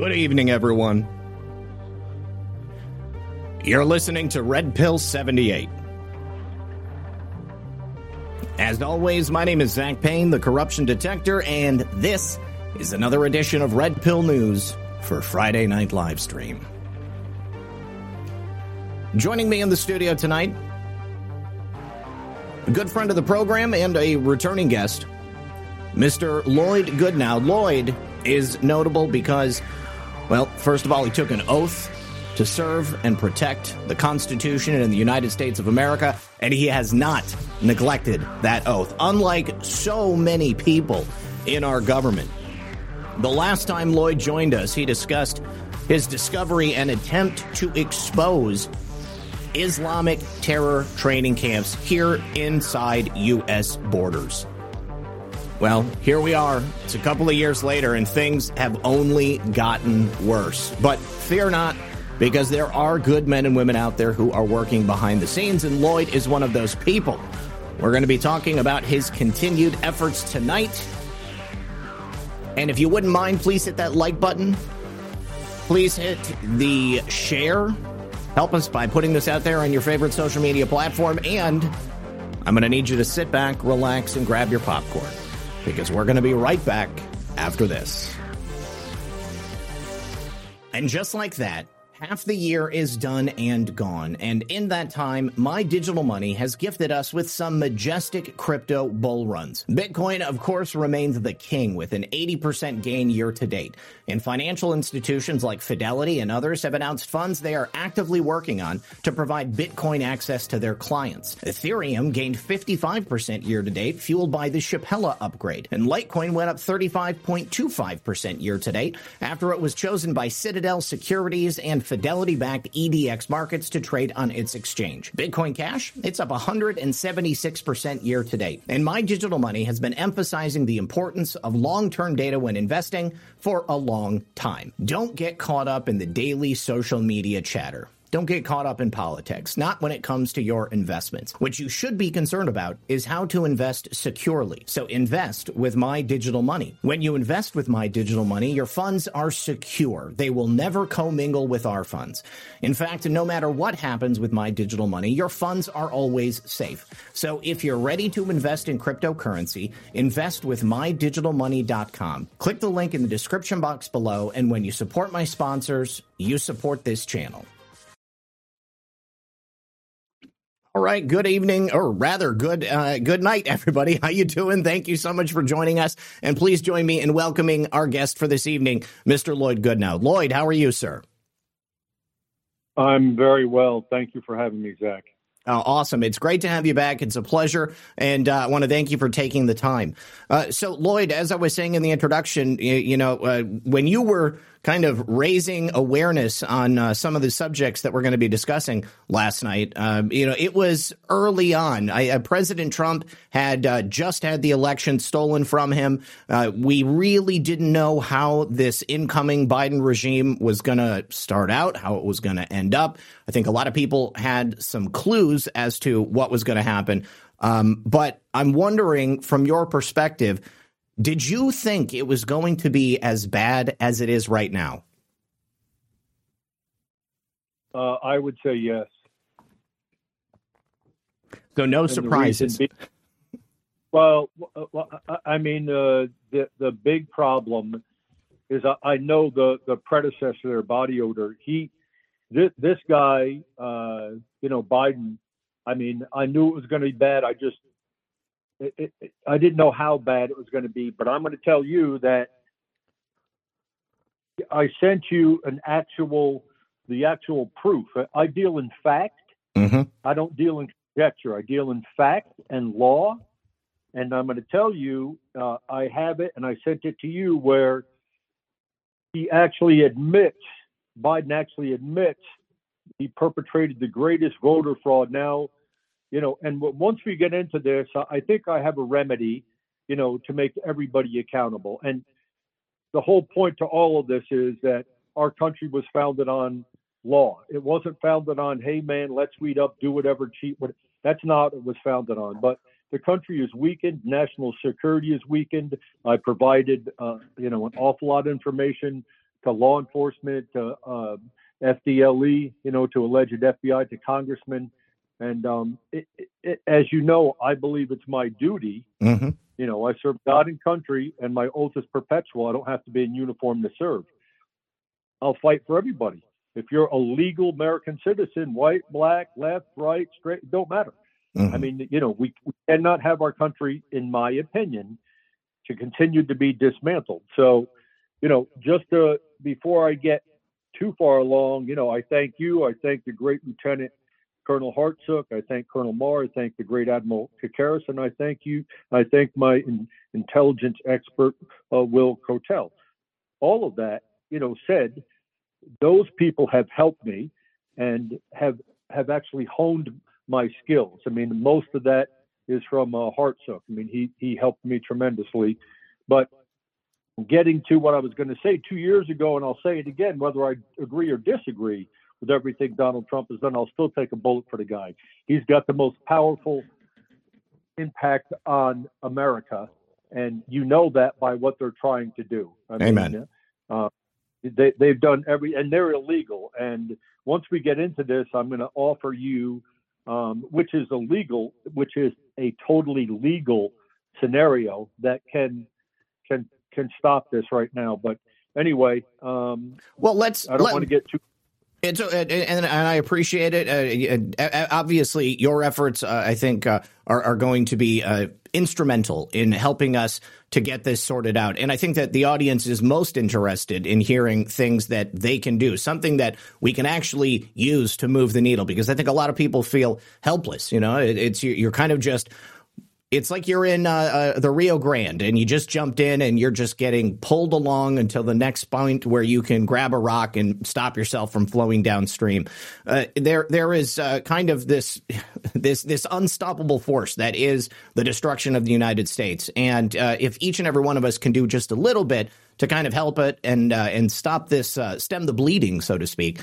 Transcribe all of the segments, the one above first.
Good evening, everyone. You're listening to Red Pill 78. As always, my name is Zak Paine, the corruption detector, and this is another edition of Red Pill News for Friday Night Livestream. Joining me in the studio tonight, a good friend of the program and a returning guest, Mr. Lloyd Goodnow. Lloyd is notable because well, first of all, he took an oath to serve and protect the Constitution and the United States of America, and he has not neglected that oath, unlike so many people in our government. The last time Lloyd joined us, he discussed his discovery and attempt to expose Islamic terror training camps here inside U.S. borders. Well, here we are. It's a couple of years later, and things have only gotten worse. But fear not, because there are good men and women out there who are working behind the scenes, and Lloyd is one of those people. We're going to be talking about his continued efforts tonight. And if you wouldn't mind, please hit that like button. Please hit the share. Help us by putting this out there on your favorite social media platform. And I'm going to need you to sit back, relax, and grab your popcorn because we're going to be right back after this. And just like that, Half the year is done and gone, and in that time, my digital money has gifted us with some majestic crypto bull runs. Bitcoin, of course, remains the king with an 80% gain year to date. And financial institutions like Fidelity and others have announced funds they are actively working on to provide Bitcoin access to their clients. Ethereum gained 55% year to date, fueled by the Shapella upgrade, and Litecoin went up 35.25% year to date after it was chosen by Citadel Securities and Fidelity backed EDX markets to trade on its exchange. Bitcoin Cash, it's up 176% year to date. And My Digital Money has been emphasizing the importance of long term data when investing for a long time. Don't get caught up in the daily social media chatter. Don't get caught up in politics, not when it comes to your investments. What you should be concerned about is how to invest securely. So invest with My Digital Money. When you invest with My Digital Money, your funds are secure. They will never commingle with our funds. In fact, no matter what happens with My Digital Money, your funds are always safe. So if you're ready to invest in cryptocurrency, invest with MyDigitalMoney.com. Click the link in the description box below, and when you support my sponsors, you support this channel. All right. Good evening, or rather, good uh, good night, everybody. How you doing? Thank you so much for joining us, and please join me in welcoming our guest for this evening, Mr. Lloyd Goodnow. Lloyd, how are you, sir? I'm very well. Thank you for having me, Zak. Oh, awesome. It's great to have you back. It's a pleasure. And uh, I want to thank you for taking the time. Uh, so, Lloyd, as I was saying in the introduction, you, you know, uh, when you were kind of raising awareness on uh, some of the subjects that we're going to be discussing last night. Um, you know, it was early on. I, uh, President Trump had uh, just had the election stolen from him. Uh, we really didn't know how this incoming Biden regime was going to start out, how it was going to end up. I think a lot of people had some clues as to what was going to happen. Um, but I'm wondering, from your perspective, did you think it was going to be as bad as it is right now? Uh, I would say yes. So no and surprises. Be, well, I mean, uh, the the big problem is I, I, know the the predecessor there, body odor. He, this, this guy, uh, you know, Biden. I mean, I knew it was going to be bad. I just it, it, I didn't know how bad it was going to be, but I'm going to tell you that I sent you an actual, the actual proof. I deal in fact. Mm-hmm. I don't deal in conjecture. I deal in fact and law. And I'm going to tell you, uh, I have it, and I sent it to you, where he actually admits, Biden actually admits, he perpetrated the greatest voter fraud. Now, you know, and once we get into this, I think I have a remedy, you know, to make everybody accountable. And the whole point to all of this is that our country was founded on law. It wasn't founded on, hey man, let's weed up, do whatever, cheat. What, that's not what it was founded on. But the country is weakened. National security is weakened. I provided, uh, you know, an awful lot of information to law enforcement, to uh, FDLE, you know, to alleged FBI, to congressmen. And um, it, it, as you know, I believe it's my duty. Mm-hmm. You know, I serve God and country, and my oath is perpetual. I don't have to be in uniform to serve. I'll fight for everybody. If you're a legal American citizen, white, black, left, right, straight, don't matter. Mm-hmm. I mean, you know, we, we cannot have our country, in my opinion, to continue to be dismantled. So, you know, just to, before I get too far along, you know, I thank you. I thank the great Lieutenant Colonel Hartsook. I thank Colonel Marr. I thank the great Admiral Kakaris, and I thank you. I thank my in, intelligence expert, uh, Will Cotel. All of that, you know, said, those people have helped me and have have actually honed my skills. I mean, most of that is from uh, Hartsook. I mean, he he helped me tremendously. But getting to what I was going to say two years ago, and I'll say it again, whether I agree or disagree with everything Donald Trump has done, I'll still take a bullet for the guy. He's got the most powerful impact on America, and you know that by what they're trying to do. I Amen. Mean, uh, they, they've done every, and they're illegal. And once we get into this, I'm going to offer you um, which is illegal, which is a totally legal scenario that can can can stop this right now. But anyway, um, well, let's. I don't let, want to get too. It's, and, and I appreciate it. Uh, obviously, your efforts, uh, I think, uh, are, are, going to be uh, instrumental in helping us to get this sorted out. And I think that the audience is most interested in hearing things that they can do, something that we can actually use to move the needle. Because I think a lot of people feel helpless. You know, it, it's you're kind of just it's like you're in uh, uh, the Rio Grande and you just jumped in and you're just getting pulled along until the next point where you can grab a rock and stop yourself from flowing downstream. Uh, there, there is uh, kind of this, this, this unstoppable force that is the destruction of the United States. And uh, if each and every one of us can do just a little bit to kind of help it and uh, and stop this, stem the bleeding, so to speak,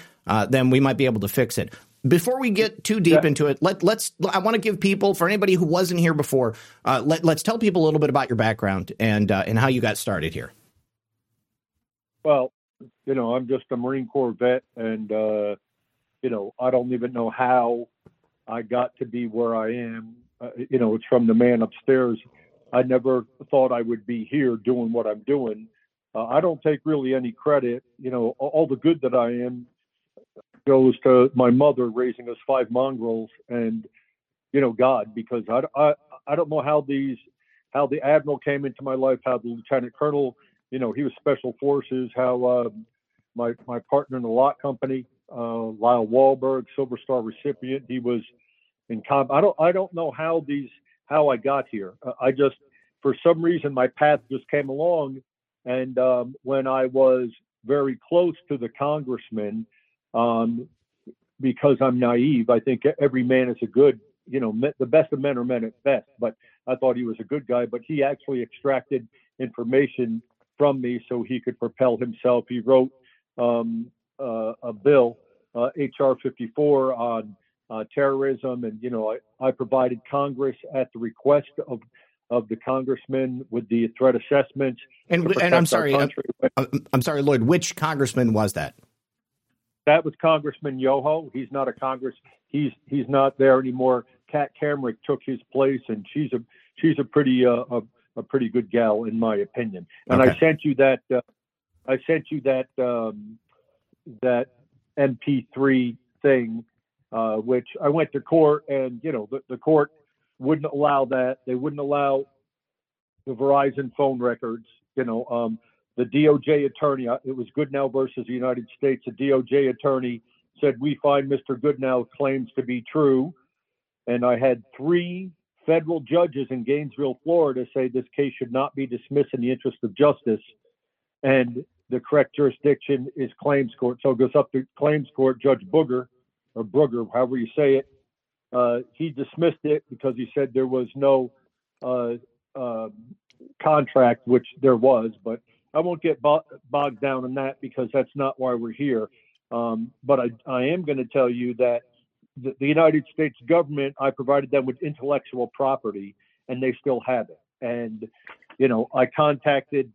then we might be able to fix it before we get too deep yeah. into it, let let's. I want to give people for anybody who wasn't here before. Uh, let let's tell people a little bit about your background and uh, and how you got started here. Well, you know, I'm just a Marine Corps vet, and uh, you know, I don't even know how I got to be where I am. Uh, you know, it's from the man upstairs. I never thought I would be here doing what I'm doing. Uh, I don't take really any credit. You know, all the good that I am goes to my mother raising us five mongrels and you know God because I, I I don't know how these how the admiral came into my life how the lieutenant colonel you know he was special forces how uh, my my partner in the lot company uh, Lyle Wahlberg Silver Star recipient he was in com I don't I don't know how these how I got here. Uh, I just for some reason my path just came along and um, when I was very close to the congressman um, because I'm naive. I think every man is a good, you know, the best of men are men at best. But I thought he was a good guy. But he actually extracted information from me so he could propel himself. He wrote um, uh, a bill, uh, HR 54, on uh, terrorism, and you know, I, I provided Congress at the request of of the congressman with the threat assessments. And, and I'm sorry, I'm, uh, I'm sorry, Lloyd. Which congressman was that? That was Congressman Yoho. He's not a Congress. He's he's not there anymore. Kat Cammack took his place, and she's a she's a pretty uh, a, a pretty good gal in my opinion. And okay. I sent you that uh, I sent you that um, that MP3 thing, uh, which I went to court, and you know the, the court wouldn't allow that. They wouldn't allow the Verizon phone records. You know, um, the DOJ attorney, uh, it was Goodnow versus the United States, the DOJ attorney said, We find Mr. Goodnow's claims to be true. And I had three federal judges in Gainesville, Florida say this case should not be dismissed in the interest of justice. And the correct jurisdiction is claims court. So it goes up to claims court. Judge Booger, or Brugger, however you say it, uh, he dismissed it because he said there was no uh, uh, contract, which there was. But I won't get bogged down in that because that's not why we're here. Um, but I, I am going to tell you that the, the, United States government, I provided them with intellectual property, and they still have it. And you know, I contacted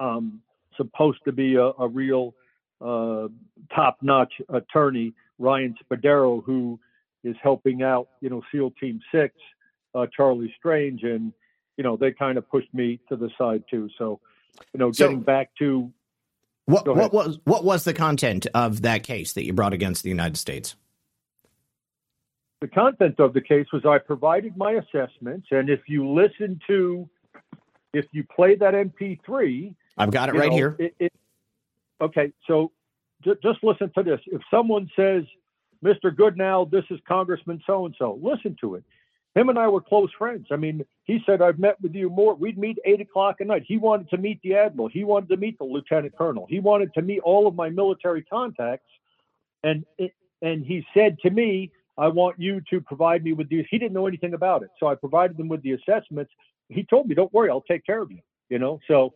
um, supposed to be a, a real uh, top-notch attorney, Ryan Spadero, who is helping out, you know, SEAL Team Six, uh, Charlie Strange, and you know, they kind of pushed me to the side too. So, you know, getting back to what what was what was the content of that case that you brought against the United States? The content of the case was I provided my assessments, and if you listen to, if you play that MP3, I've got it right know, here. It, it, okay, so j- just listen to this. If someone says, "Mr. Goodnow, this is Congressman so and so," listen to it him and I were close friends. I mean, he said, I've met with you more. We'd meet eight o'clock at night. He wanted to meet the admiral. He wanted to meet the lieutenant colonel. He wanted to meet all of my military contacts. And, and he said to me, I want you to provide me with these. He didn't know anything about it. So I provided them with the assessments. He told me, don't worry, I'll take care of you, you know? So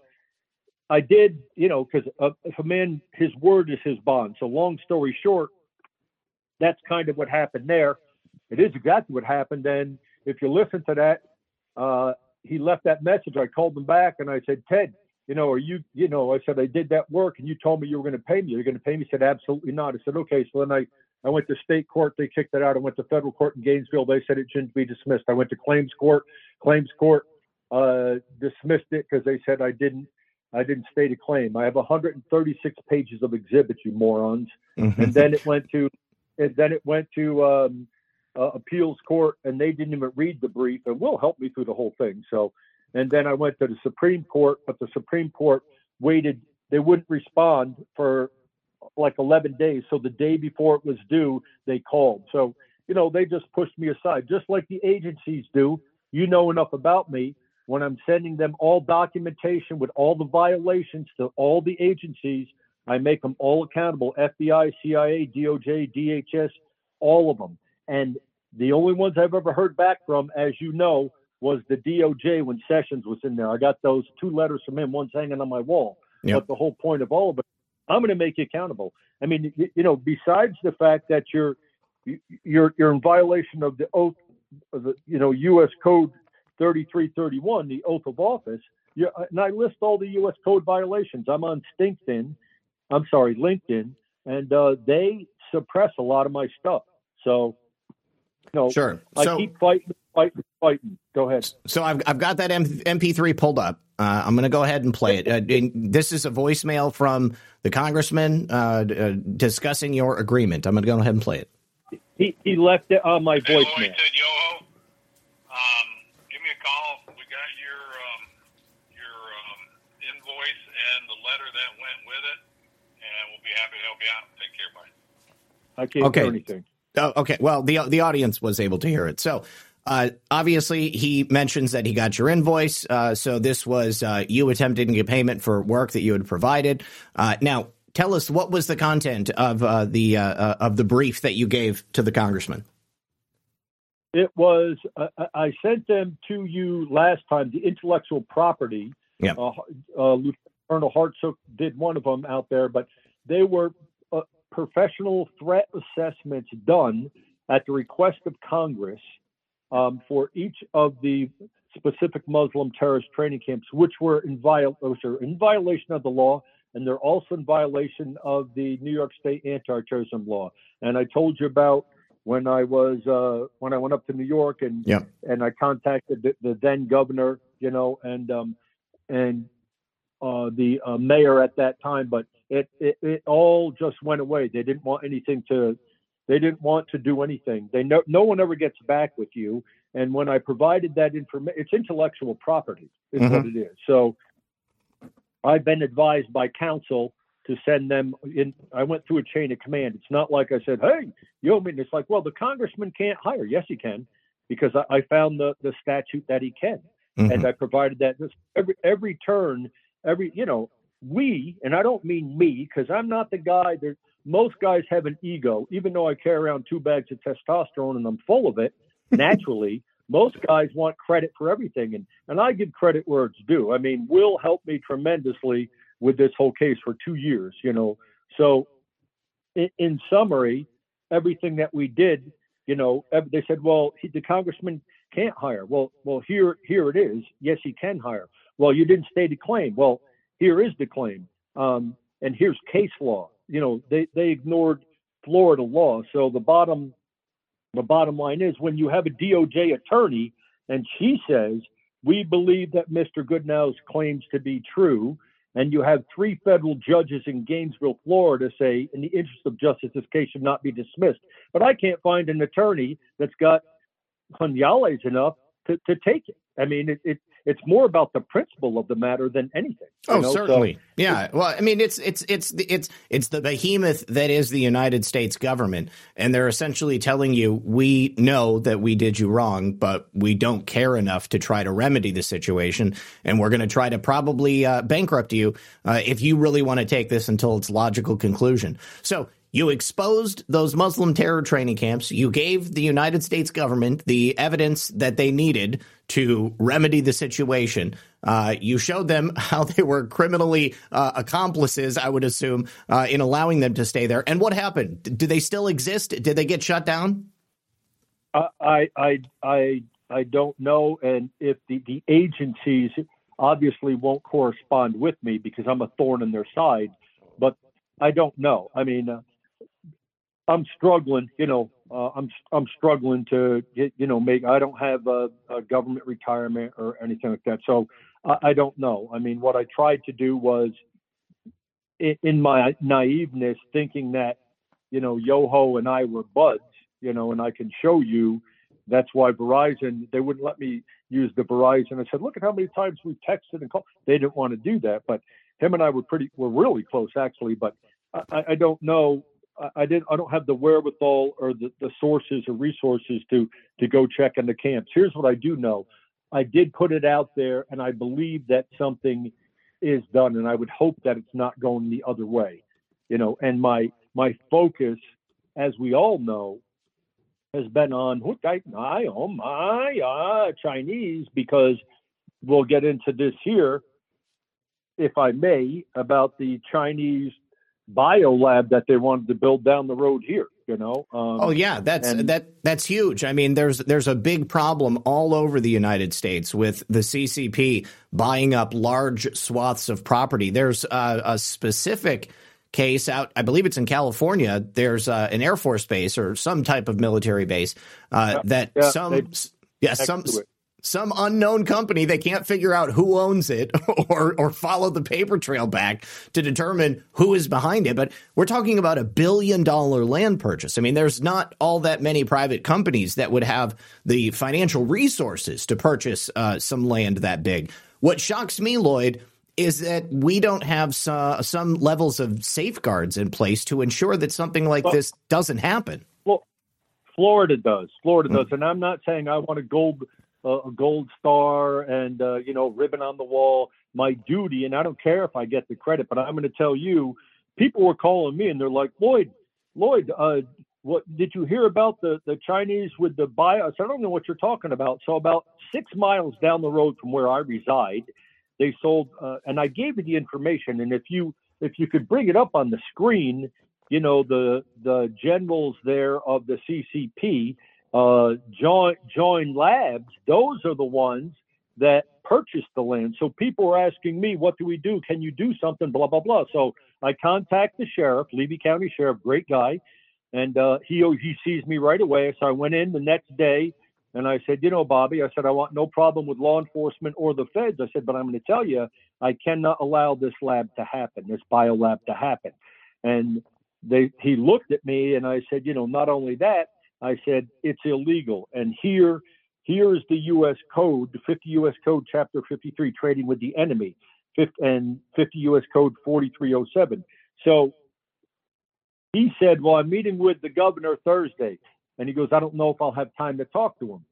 I did, you know, because uh, if a man, his word is his bond. So long story short, that's kind of what happened there. It is exactly what happened. And if you listen to that, uh, he left that message. I called him back and I said, Ted, you know, are you, you know, I said, I did that work and you told me you were going to pay me. You're going to pay me. He said, absolutely not. I said, okay. So then I, I went to state court. They kicked it out. I went to federal court in Gainesville. They said it shouldn't be dismissed. I went to claims court. Claims court uh, dismissed it because they said I didn't, I didn't state a claim. I have 136 pages of exhibits, you morons. Mm-hmm. And then it went to, and then it went to um, uh, appeals court and they didn't even read the brief and will help me through the whole thing. So, and then I went to the Supreme Court, but the Supreme Court waited, they wouldn't respond for like 11 days. So the day before it was due, they called. So, you know, they just pushed me aside, just like the agencies do. You know enough about me when I'm sending them all documentation with all the violations to all the agencies. I make them all accountable FBI, CIA, DOJ, DHS, all of them. And the only ones I've ever heard back from, as you know, was the DOJ when Sessions was in there. I got those two letters from him, one's hanging on my wall. Yep. But the whole point of all of it, I'm going to make you accountable. I mean, you, you know, besides the fact that you're you're you're in violation of the oath, of the you know U.S. Code 3331, the oath of office. You, and I list all the U.S. Code violations. I'm on LinkedIn. I'm sorry, LinkedIn, and uh, they suppress a lot of my stuff. So no, sure. I so, keep fighting, fighting, fighting. Go ahead. So I've I've got that MP3 pulled up. Uh, I'm going to go ahead and play it. Uh, this is a voicemail from the congressman uh, uh, discussing your agreement. I'm going to go ahead and play it. He he left it on my hey, voicemail. Lloyd said, "Yoho, um, give me a call. We got your um, your um, invoice and the letter that went with it, and we'll be happy to help you out. Take care, bye." I can't okay. do anything. Oh, okay. Well, the the audience was able to hear it. So, uh, obviously, he mentions that he got your invoice. Uh, so this was uh, you attempting to get payment for work that you had provided. Uh, now, tell us what was the content of uh, the uh, of the brief that you gave to the congressman. It was I sent them to you last time. The intellectual property. Yeah. Colonel Hartsook did one of them out there, but they were professional threat assessments done at the request of Congress um, for each of the specific Muslim terrorist training camps, which were in, viol- in violation of the law, and they're also in violation of the New York State anti-terrorism law. And I told you about when I was uh, when I went up to New York and yeah. and I contacted the, the, then governor, you know, and um, and uh, the uh, mayor at that time, but it, it, it all just went away. They didn't want anything to, they didn't want to do anything. They no, no one ever gets back with you. And when I provided that information, it's intellectual property is mm-hmm. what it is. So, I've been advised by counsel to send them in. I went through a chain of command. It's not like I said, "Hey, you owe me." It's like, well, the congressman can't hire. Yes, he can, because I, I found the the statute that he can, mm-hmm. and I provided that every every turn, every you know, we, and I don't mean me, because I'm not the guy that most guys have an ego. Even though I carry around two bags of testosterone and I'm full of it naturally. most guys want credit for everything, and and I give credit where it's due. I mean, Will helped me tremendously with this whole case for two years, you know. So, in, in summary, everything that we did, you know, they said, well, he, the congressman can't hire. Well, well, here here it is. Yes, he can hire. Well, you didn't state a claim. Well, here is the claim, um, and here's case law. You know, they they ignored Florida law. So the bottom the bottom line is when you have a DOJ attorney and she says we believe that Mr. Goodnow's claims to be true and you have three federal judges in Gainesville, Florida say, in the interest of justice, this case should not be dismissed. But I can't find an attorney that's got Hunyales enough to, to take it. I mean, it, it, it's more about the principle of the matter than anything. Oh, know? certainly. So, yeah. Well, I mean, it's it's it's it's it's the behemoth that is the United States government, and they're essentially telling you, we know that we did you wrong, but we don't care enough to try to remedy the situation, and we're going to try to probably uh, bankrupt you uh, if you really want to take this until its logical conclusion. So you exposed those Muslim terror training camps. You gave the United States government the evidence that they needed to remedy the situation. Uh, you showed them how they were criminally uh, accomplices, I would assume, uh, in allowing them to stay there. And what happened? Do they still exist? Did they get shut down? I I I I don't know, and if the the agencies obviously won't correspond with me because I'm a thorn in their side, but I don't know. I mean, uh, I'm struggling, you know, uh, I'm I'm struggling to get, you know, make. I don't have a, a government retirement or anything like that, so I, I, don't know. I mean, what I tried to do was, in, in my naiveness, thinking that, you know, Yoho and I were buds, you know, and I can show you. That's why Verizon they wouldn't let me use the Verizon. I said, look at how many times we texted and called. They didn't want to do that, but him and I were pretty, were really close actually. But I, I don't know I didn't I don't have the wherewithal or the, the sources or resources to to go check in the camps. Here's what I do know. I did put it out there and I believe that something is done and I would hope that it's not going the other way. You know, and my my focus, as we all know, has been on I oh my uh, Chinese because we'll get into this here, if I may, about the Chinese bio lab that they wanted to build down the road here you know? Um, oh yeah that's and, that that's huge. I mean there's there's a big problem all over the united states with the ccp buying up large swaths of property. There's a, a specific case out i believe it's in california there's uh, an air force base or some type of military base uh, yeah, that yeah, some yeah some some unknown company they can't figure out who owns it or or follow the paper trail back to determine who is behind it. But we're talking about a billion dollar land purchase. I mean there's not all that many private companies that would have the financial resources to purchase uh, some land that big. What shocks me lloyd is that we don't have some, some levels of safeguards in place to ensure that something like well, this doesn't happen. Well florida does. Florida mm-hmm. does. And i'm not saying i want to gold a gold star and uh, you know ribbon on the wall my duty and i don't care if i get the credit but i'm going to tell you people were calling me and they're like lloyd lloyd uh, what did you hear about the the chinese with the bio i don't know what you're talking about. So about six miles down the road from where i reside they sold uh, and i gave you the information and if you if you could bring it up on the screen you know the the generals there of the ccp uh, join join labs those are the ones that purchased the land. So people are asking me what do we do? Can you do something? Blah blah blah. So i contact the sheriff levy county sheriff great guy. And uh, he he sees me right away. So i went in the next day and i said you know bobby i said i want no problem with law enforcement or the feds. I said but i'm going to tell you i cannot allow this lab to happen this bio lab to happen. And they he looked at me and i said you know not only that I said it's illegal. And here, here is the U.S. Code, the 50 U.S. Code, Chapter 53, trading with the enemy. 50, and 50 U.S. Code 4307. So he said, Well, I'm meeting with the governor Thursday. And he goes, I don't know if I'll have time to talk to him.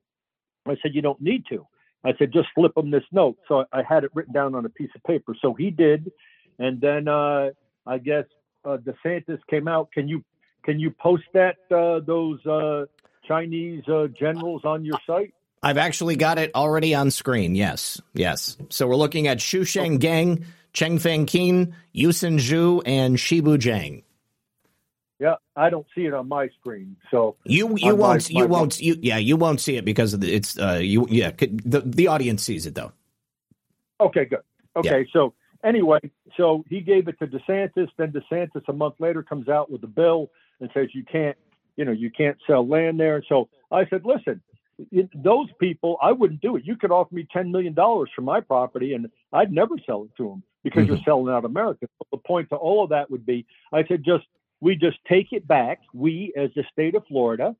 I said, You don't need to. I said, Just flip him this note. So I had it written down on a piece of paper. So he did. And then uh, I guess uh, DeSantis came out. Can you can you post that uh, those uh, Chinese uh, generals on your site? I've actually got it already on screen. Yes, yes. So we're looking at Xu Sheng Gang, Cheng Feng Qin, Yusen Zhu, and Shibu Jiang. Yeah, I don't see it on my screen. So you you won't my, you my won't you yeah you won't see it because it's uh you yeah the the audience sees it though. Okay, good. Okay, yeah. so anyway, so he gave it to DeSantis. Then DeSantis a month later comes out with a bill and says you can't you know you can't sell land there. So I said, listen, those people, I wouldn't do it. You could offer me ten million dollars for my property, and I'd never sell it to them because mm-hmm. you're selling out America. But the point to all of that would be, I said, just we just take it back, we as the state of Florida.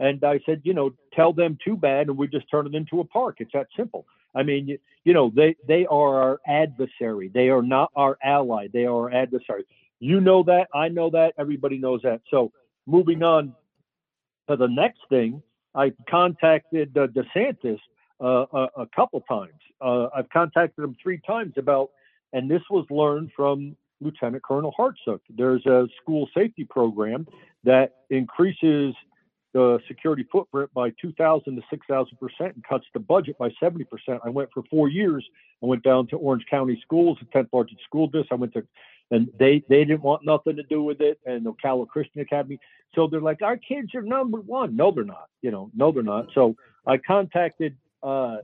And I said, you know, tell them too bad, and we just turn it into a park. It's that simple. I mean, you, you know, they they are our adversary. They are not our ally. They are our adversary. You know that. I know that. Everybody knows that. So moving on to the next thing, I contacted uh, DeSantis uh, a, a, couple times. Uh, I've contacted him three times about, and this was learned from Lieutenant Colonel Hartsook. There's a school safety program that increases the security footprint by 2,000 to 6,000 percent and cuts the budget by 70 percent. I went for four years. I went down to Orange County Schools, the 10th largest school district. I went to, and they they didn't want nothing to do with it. And the Ocala Christian Academy. So they're like, our kids are number one. No, they're not. You know, no, they're not. So I contacted uh,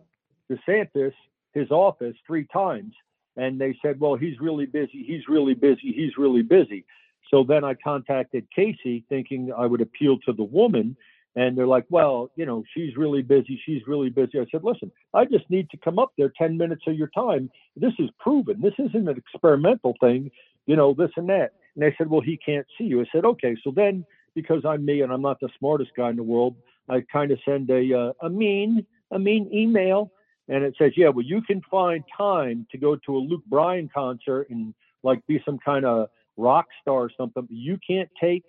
DeSantis, his office, three times and they said, well, he's really busy, he's really busy, he's really busy. So then I contacted Casey thinking I would appeal to the woman. And they're like, well, you know, she's really busy. She's really busy. I said, listen, I just need to come up there 10 minutes of your time. This is proven. This isn't an experimental thing, you know, this and that. And they said, well, he can't see you. I said, okay. So then, because I'm me and I'm not the smartest guy in the world, I kind of send a, uh, a mean, a mean email and it says, yeah, well, you can find time to go to a Luke Bryan concert and like be some kind of rock star or something. But you can't take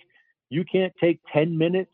you can't take 10 minutes,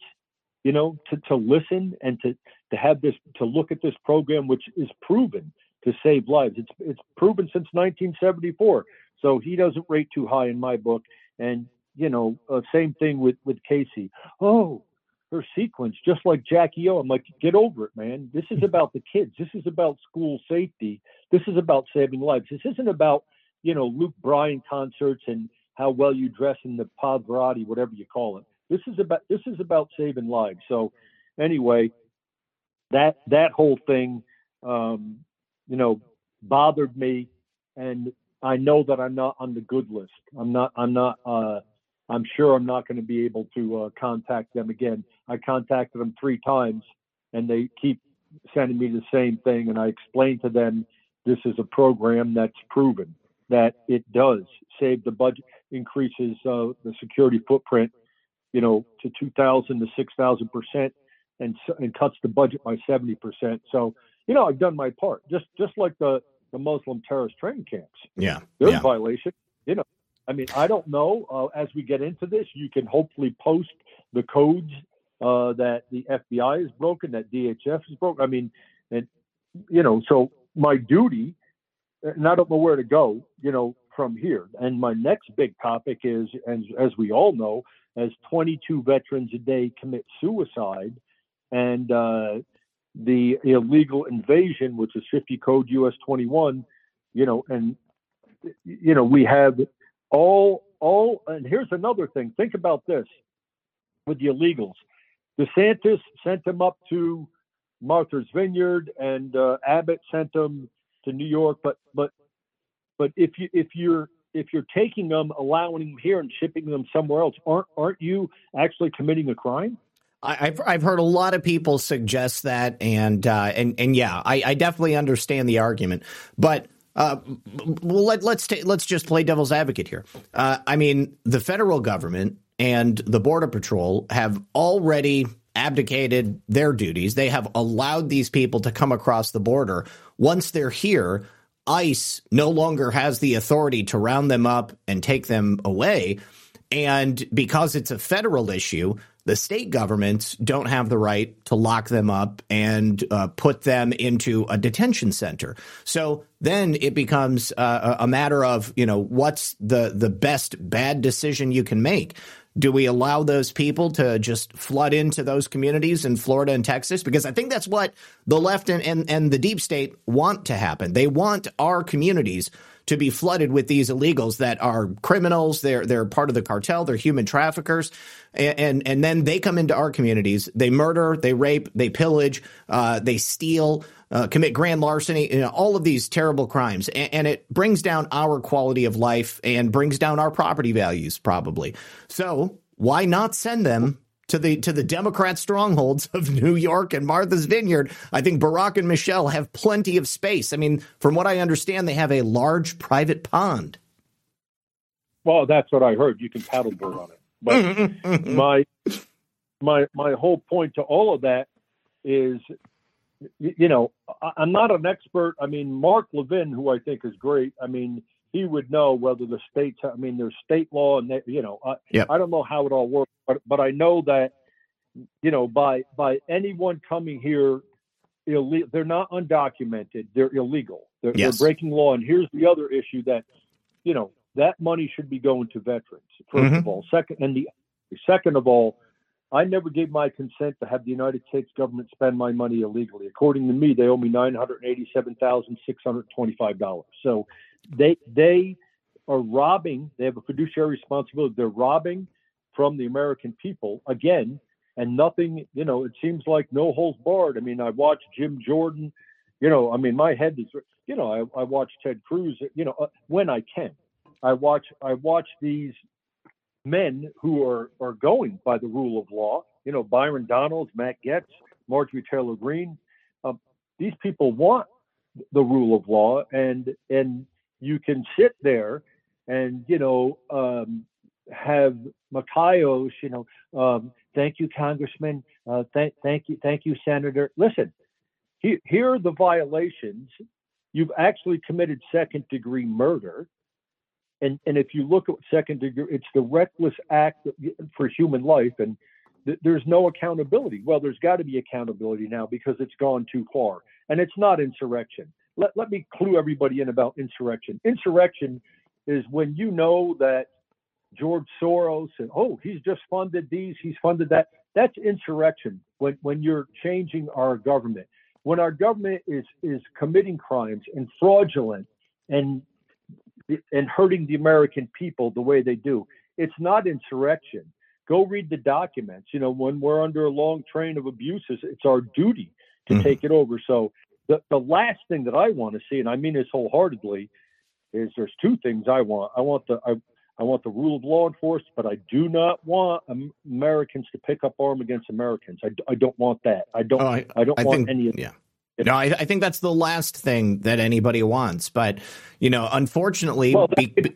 you know, to, to listen and to to have this to look at this program, which is proven to save lives. It's it's proven since 1974. So he doesn't rate too high in my book. And you know, uh, same thing with with Casey. Oh, her sequence, just like Jackie O. I'm like, get over it, man. This is about the kids. This is about school safety. This is about saving lives. This isn't about, you know, Luke Bryan concerts and how well you dress in the Pavarotti, whatever you call it. This is about this is about saving lives. So anyway, that that whole thing, um, you know, bothered me, and I know that I'm not on the good list. I'm not. I'm not. Uh, I'm sure I'm not going to be able to uh, contact them again. I contacted them three times, and they keep sending me the same thing. And I explained to them this is a program that's proven that it does save the budget, increases uh, the security footprint, you know, to 2,000 to 6,000 percent, and and cuts the budget by 70 percent. So, you know, I've done my part. Just just like the the Muslim terrorist training camps. Yeah, there's yeah. violation. You know, I mean, I don't know. Uh, as we get into this, you can hopefully post the codes uh, that the FBI has broken, that DHF has broken. I mean, and you know, so my duty, and I don't know where to go, you know, from here. And my next big topic is, as as we all know, as 22 veterans a day commit suicide, and uh, the illegal invasion, which is 50 Code US 21, you know, and you know we have all all and here's another thing. Think about this with the illegals. Desantis sent them up to martha's vineyard and uh, abbott sent them to new york but but but if you if you're if you're taking them allowing them here and shipping them somewhere else aren't aren't you actually committing a crime I've I've heard a lot of people suggest that, and uh, and and yeah, I, I definitely understand the argument, but uh, well, let, let's ta- let's just play devil's advocate here. Uh, I mean, the federal government and the border patrol have already abdicated their duties. They have allowed these people to come across the border. Once they're here, ICE no longer has the authority to round them up and take them away. And because it's a federal issue, the state governments don't have the right to lock them up and uh, put them into a detention center. So then it becomes uh, a matter of, you know, what's the, the best bad decision you can make? Do we allow those people to just flood into those communities in Florida and Texas? Because I think that's what the left and, and, and the deep state want to happen. They want our communities to be flooded with these illegals that are criminals. They're they're part of the cartel. They're human traffickers, and and, and then they come into our communities. They murder, they rape, they pillage, uh, they steal. Uh, commit grand larceny, you know, all of these terrible crimes, and, and, it brings down our quality of life and brings down our property values, probably. So why not send them to the to the Democrat strongholds of New York and Martha's Vineyard. I think Barack and Michelle have plenty of space. I mean, from what I understand, they have a large private pond. Well, that's what I heard. You can paddleboard on it. But mm-hmm, mm-hmm. my my my whole point to all of that is you know, I'm not an expert. I mean, Mark Levin, who I think is great. I mean, he would know whether the states. I mean, there's state law, and they, you know, I, yep. I don't know how it all works, but but I know that you know by by anyone coming here they're not undocumented. They're illegal. They're, yes. they're, breaking law. And here's the other issue that you know that money should be going to veterans 1st mm-hmm. of all. Second, and the second of all. I never gave my consent to have the United States government spend my money illegally. According to me, they owe me nine hundred eighty-seven thousand six hundred twenty-five dollars. So they they are robbing. They have a fiduciary responsibility. They're robbing from the American people again, and nothing. You know, it seems like no holds barred. I mean, I watched Jim Jordan. You know, I mean, my head is. You know, I, I watch Ted Cruz. You know, uh, when I can, I watch I watch these men who are are going by the rule of law. You know, Byron Donalds, Matt Gaetz, Marjorie Taylor Greene. Um, these people want the rule of law, and and you can sit there and you know um, have Makayos, you know, um, thank you, Congressman, uh, thank thank you, thank you, Senator. Listen, he, here are the violations. You've actually committed second degree murder. And, and if you look at second degree, it's the reckless act for human life, and th- there's no accountability. Well, there's got to be accountability now because it's gone too far, and it's not insurrection let, let me clue everybody in about insurrection. Insurrection is when you know that George Soros and oh, he's just funded these, he's funded that. That's insurrection when, when you're changing our government. When our government is is committing crimes and fraudulent and and hurting the American people the way they do, it's not insurrection. Go read the documents. You know, when we're under a long train of abuses, it's our duty to mm-hmm. take it over. So the, the last thing that I want to see, and I mean this wholeheartedly, is there's two things I want. I want the I, I want the rule of law enforced, but I do not want Americans to pick up arm against Americans. I, I don't want that. I don't. Oh, I, I, don't I want think, any of yeah. No, I, I, think that's the last thing that anybody wants. But you know, unfortunately, well, that, be, could,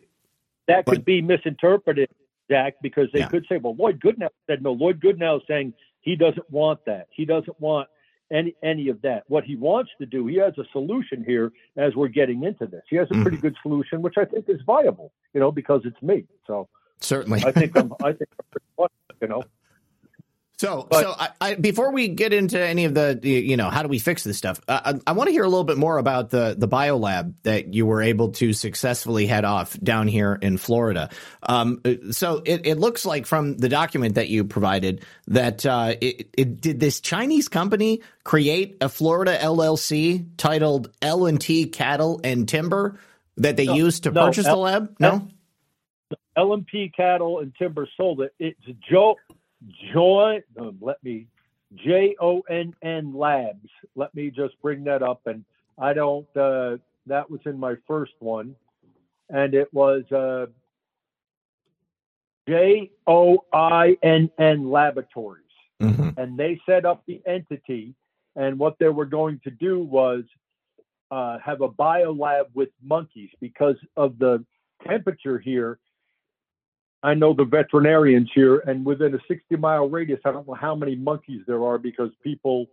that but, could be misinterpreted, Zak, because they yeah. could say, "Well, Lloyd Goodnow said no." Lloyd Goodnow is saying he doesn't want that. He doesn't want any any of that. What he wants to do, he has a solution here as we're getting into this. He has a pretty mm-hmm. good solution, which I think is viable, you know, because it's me. So certainly, I think I'm, I think I'm you know. So, but, so I, I, before we get into any of the, you know, how do we fix this stuff? Uh, I, I want to hear a little bit more about the the biolab that you were able to successfully head off down here in Florida. Um, so it, it looks like from the document that you provided that uh, it, it, did this Chinese company create a Florida LLC titled L and T Cattle and Timber that they no, used to no, purchase L- the lab. No. L and P Cattle and Timber sold it. It's Joe Joy, um, let me, J O N N Labs. Let me just bring that up. And I don't, uh, that was in my first one. And it was uh, J O I N N Laboratories. Mm-hmm. And they set up the entity. And what they were going to do was uh, have a biolab with monkeys because of the temperature here I know the veterinarians here, and within a 60 mile radius, I don't know how many monkeys there are because people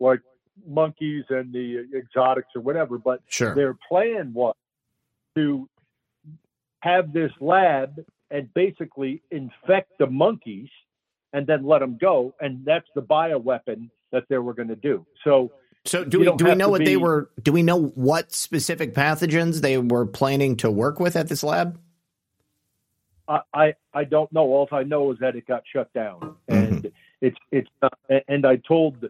like monkeys and the exotics or whatever. But Sure. their plan was to have this lab and basically infect the monkeys and then let them go. And that's the bioweapon that they were going to do. So So do we don't we know what they were? Do we know what specific pathogens they were planning to work with at this lab? I, I, I don't know. All I know is that it got shut down, and it's it's. Uh, and I told,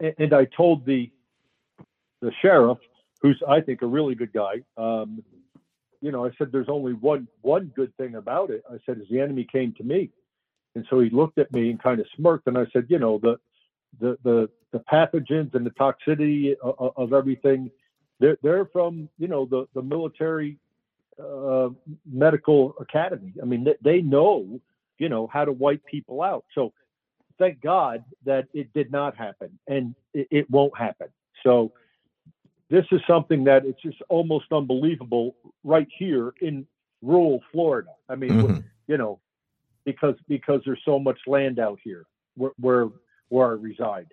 and I told the the sheriff, who's I think a really good guy. Um, you know, I said there's only one one good thing about it. I said is the enemy came to me, and so he looked at me and kind of smirked, and I said, you know, the the the, the pathogens and the toxicity of, of everything, they're they're from you know the the military uh, medical academy. I mean, they, they know, you know, how to wipe people out. So thank God that it did not happen and it, it won't happen. So this is something that it's just almost unbelievable right here in rural Florida. I mean, Mhm. you know, because because there's so much land out here where where, where I reside.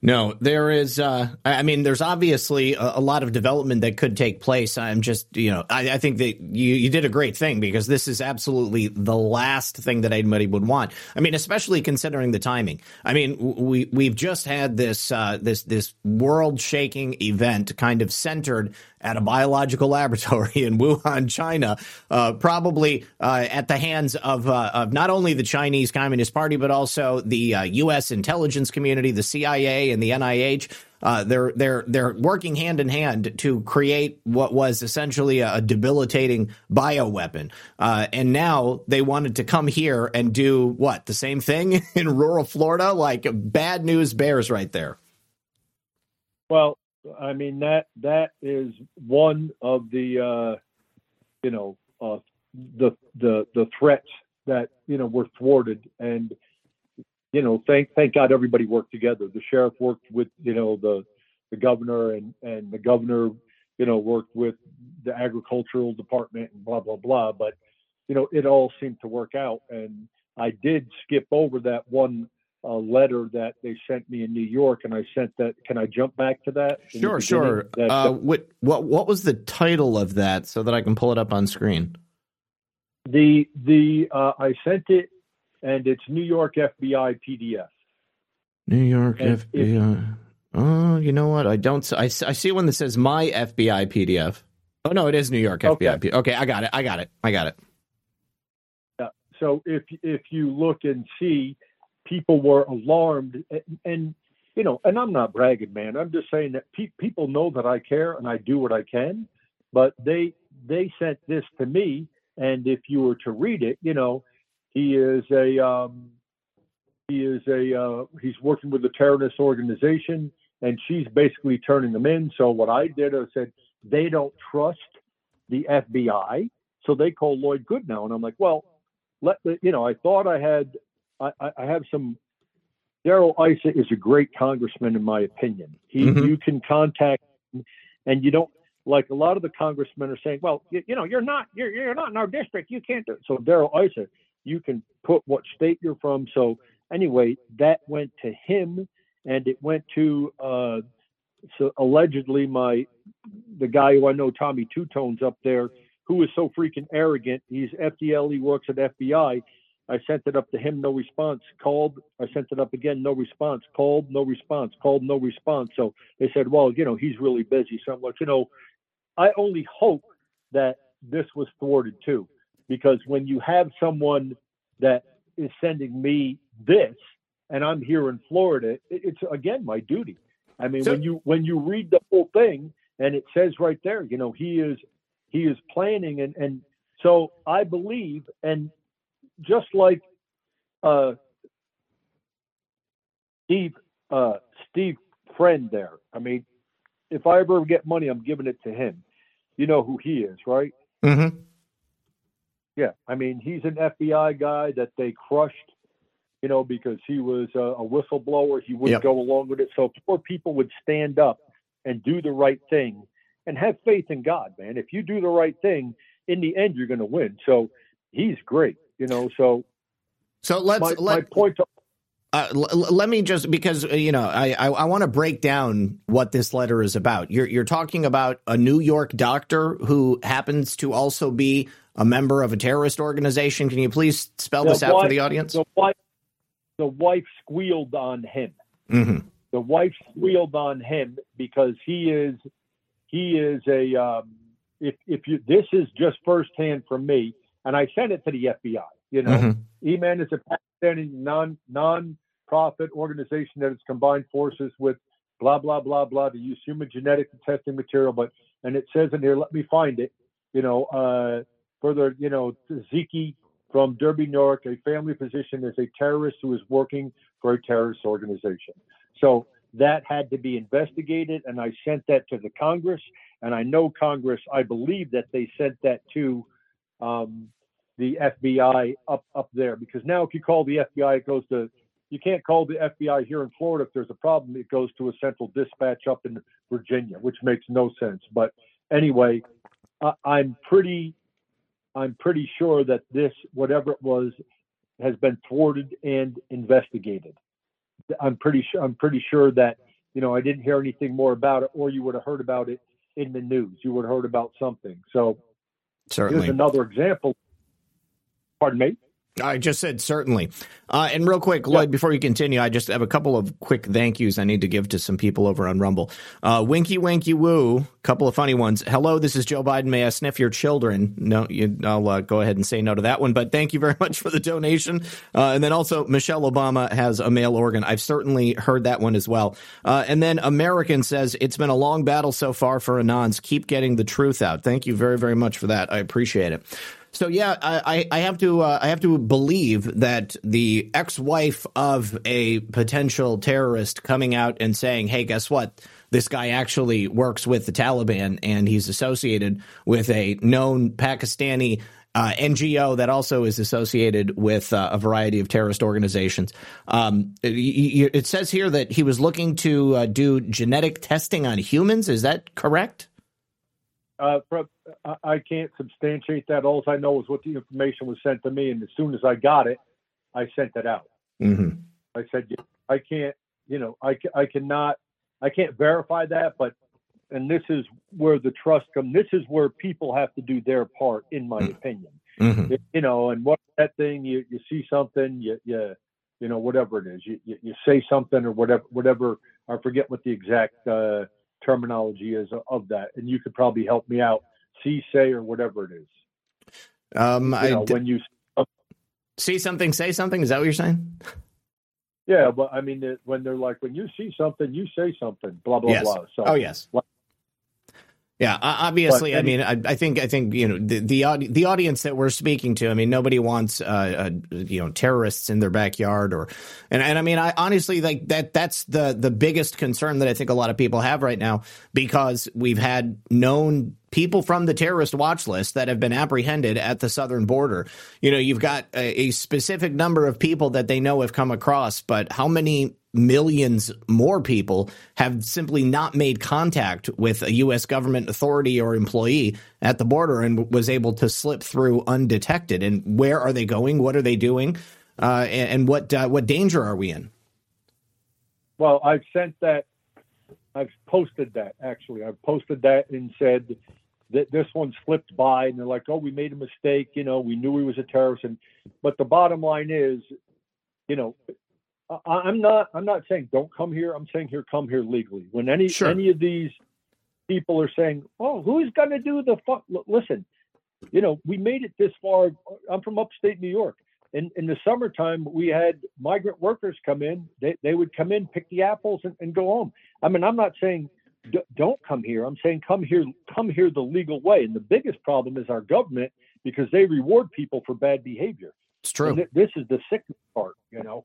No, there is. Uh, I mean, there's obviously a, a lot of development that could take place. I'm just, you know, I, I think that you, you did a great thing because this is absolutely the last thing that anybody would want. I mean, especially considering the timing. I mean, we we've just had this uh, this this world shaking event kind of centered at a biological laboratory in Wuhan, China, uh, probably uh, at the hands of uh, of not only the Chinese Communist Party but also the uh, U.S. intelligence community, the CIA, and the NIH. Uh, they're they're they're working hand in hand to create what was essentially a, debilitating bioweapon, uh, and now they wanted to come here and do what the same thing in rural Florida. Like bad news bears right there. Well, I mean that that is one of the uh, you know uh, the the the threats that you know were thwarted, and you know thank thank God everybody worked together. The sheriff worked with you know the the governor, and and the governor you know worked with the agricultural department, and blah blah blah. But you know it all seemed to work out, and I did skip over that one uh, letter that they sent me in New York, and I sent that. Can I jump back to that? Sure, sure. That- Uh, what what what was the title of that so that I can pull it up on screen? the the uh, I sent it, and it's New York FBI PDF. New York And if- FBI. Oh, you know what? I don't. I, I see one that says my FBI PDF. Oh no, it is New York Okay. FBI. Okay, I got it. I got it. I got it. Yeah. So if if you look and see, people were alarmed, and, and you know, and I'm not bragging, man. I'm just saying that pe- people know that I care and I do what I can. But they they sent this to me, and if you were to read it, you know, he is a um, he is a uh, he's working with a terrorist organization, and she's basically turning them in. So what I did, I said they don't trust the FBI, so they call Lloyd Goodnow, and I'm like, well, let the you know, I thought I had I, I I have some. Darrell Issa is a great congressman, in my opinion. He Mhm. you can contact, him, and you don't like a lot of the congressmen are saying, well, you, you know, you're not you're you're not in our district, you can't do it. So Darrell Issa, you can put what state you're from. So anyway, that went to him, and it went to uh, so allegedly my the guy who I know, Tommy Two Tones up there, who is so freaking arrogant. He's FDL. He works at FBI. I sent it up to him, no response. Called. I sent it up again, no response. Called, no response. Called, no response. So they said, well, you know, he's really busy. So I'm like, you know, I only hope that this was thwarted too, because when you have someone that is sending me this, and I'm here in Florida, it's again my duty. I mean, So- when you when you read the whole thing, and it says right there, you know, he is he is planning, and and so I believe, and just like uh, Steve uh, Steve Friend there. I mean, if I ever get money, I'm giving it to him. You know who he is, right? Mm-hmm. Yeah, I mean, he's an FBI guy that they crushed, you know, because he was a, a whistleblower. He wouldn't Yep. go along with it. So more people would stand up and do the right thing and have faith in God, man. If you do the right thing, in the end, you're going to win. So he's great, you know. So So let's my, let my point to Uh, l- let me just because uh, you know I I, I want to break down what this letter is about. You're you're talking about a New York doctor who happens to also be a member of a terrorist organization. Can you please spell the this out for the audience? The wife, the wife squealed on him. Mm-hmm. The wife squealed on him because he is he is a um, if if you this is just firsthand from me, and I sent it to the FBI. You know, mm-hmm. Eman is a Pakistani non non-profit organization that has combined forces with blah blah blah blah to use human genetic testing material. But and it says in here, let me find it. You know, uh, further, you know, Ziki from Derby, New York, a family physician is a terrorist who is working for a terrorist organization. So that had to be investigated, and I sent that to the Congress. And I know Congress, I believe that they sent that to um, the FBI up up there because now if you call the FBI, it goes to you can't call the FBI here in Florida if there's a problem. It goes to a central dispatch up in Virginia, which makes no sense. But anyway, I, I'm pretty I'm pretty sure that this whatever it was has been thwarted and investigated. I'm pretty sure I'm pretty sure that you know I didn't hear anything more about it, or you would have heard about it in the news. You would have heard about something. So certainly here's another example Pardon me? I just said certainly. Uh, and real quick, Lloyd, before you continue, I just have a couple of quick thank yous I need to give to some people over on Rumble. Uh, Winky Winky Woo, couple of funny ones. Hello, this is Joe Biden. May I sniff your children? No, you, I'll uh, go ahead and say no to that one, but thank you very much for the donation. Uh, and then also, Michelle Obama has a male organ. I've certainly heard that one as well. Uh, and then American says, it's been a long battle so far for Anons. Keep getting the truth out. Thank you very, very much for that. I appreciate it. So yeah, I, I have to uh, I have to believe that the ex-wife of a potential terrorist coming out and saying, "Hey, guess what? This guy actually works with the Taliban and he's associated with a known Pakistani uh, NGO that also is associated with uh, a variety of terrorist organizations. Um, it, it, says here that he was looking to uh, do genetic testing on humans. Is that correct? Uh, I can't substantiate that. All I know is what the information was sent to me, and as soon as I got it, I sent it out. Mm-hmm. I said, I can't, you know, I, I cannot, I can't verify that, but, and this is where the trust comes. This is where people have to do their part, in my mm-hmm. opinion. Mm-hmm. You know, and what that thing, you, you see something, you, you, you know, whatever it is, you, you, you say something or whatever, whatever, I forget what the exact, uh, terminology is of that, and you could probably help me out. See, say, or whatever it is. Um, you know, when you see something, say something. Is that what you're saying? Yeah, but I mean, when they're like, when you see something, you say something. Blah blah yes. blah. So, oh yes. Yeah, obviously. But, I mean, I, I, think I think you know the the, the audience that we're speaking to. I mean, nobody wants uh, uh, you know terrorists in their backyard, or and and I mean, I honestly like that. That's the the biggest concern that I think a lot of people have right now because we've had known people from the terrorist watch list that have been apprehended at the southern border. You know, you've got a, a specific number of people that they know have come across, but how many millions more people have simply not made contact with a U.S. government authority or employee at the border and was able to slip through undetected. And where are they going? What are they doing? Uh, and, and, what uh, what danger are we in? Well, I've sent that. I've posted that actually. I've posted that and said that this one slipped by, and they're like, "Oh, we made a mistake. You know, we knew he was a terrorist." And but the bottom line is, you know, I'm not. I'm not saying don't come here. I'm saying here, come here legally. When any sure. any of these people are saying, "Oh, who's going to do the fuck?" Listen, you know, we made it this far. I'm from upstate New York. In in the summertime, we had migrant workers come in. They they would come in, pick the apples, and, and go home. I mean, I'm not saying d- don't come here. I'm saying come here, come here the legal way. And the biggest problem is our government because they reward people for bad behavior. It's true. Th- this is the sick part, you know.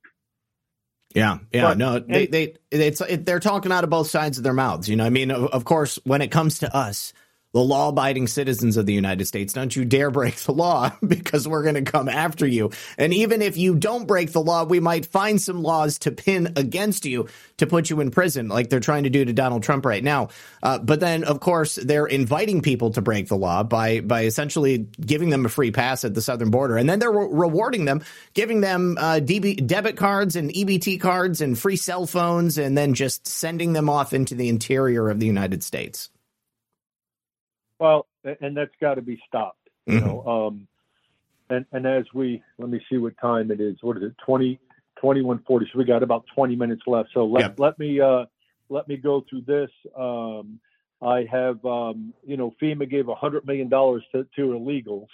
Yeah, yeah, but, no, they, they, it's, it, they're talking out of both sides of their mouths. You know, I mean, of, of, course, when it comes to us, the law abiding citizens of the United States, don't you dare break the law because we're going to come after you. And even if you don't break the law, we might find some laws to pin against you to put you in prison, like they're trying to do to Donald Trump right now. Uh, but then, of course, they're inviting people to break the law by by essentially giving them a free pass at the southern border, and then they're re- rewarding them, giving them uh, DB, debit cards and EBT cards and free cell phones, and then just sending them off into the interior of the United States. Well, and that's got to be stopped. You mm-hmm. know, um, and and as we let me see what time it is. What is it? 20, 2140. So we got about twenty minutes left. So let yep. let me uh, let me go through this. Um, I have um, you know FEMA gave a hundred million dollars to, to illegals,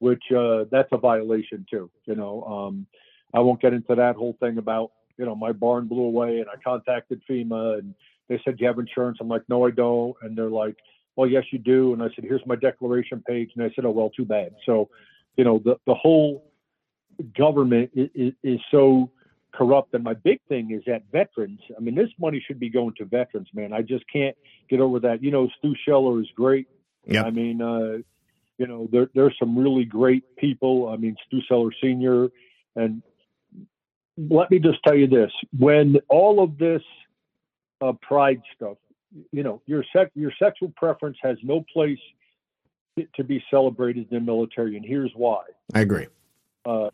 which uh, that's a violation too. You know, um, I won't get into that whole thing about you know my barn blew away and I contacted FEMA and they said you have insurance. I'm like, no, I don't. And they're like, well, yes, you do. And I said, here's my declaration page. And I said, oh, well, too bad. So, you know, the, the whole government is, is, is so corrupt. And my big thing is that veterans, I mean, this money should be going to veterans, man. I just can't get over that. You know, Stu Scheller is great. Yeah. I mean, uh, you know, there, there's some really great people. I mean, Stu Scheller Sr. And let me just tell you this when all of this uh, pride stuff you know, your sex, your sexual preference has no place to be celebrated in the military, and here's why. I agree. Uh,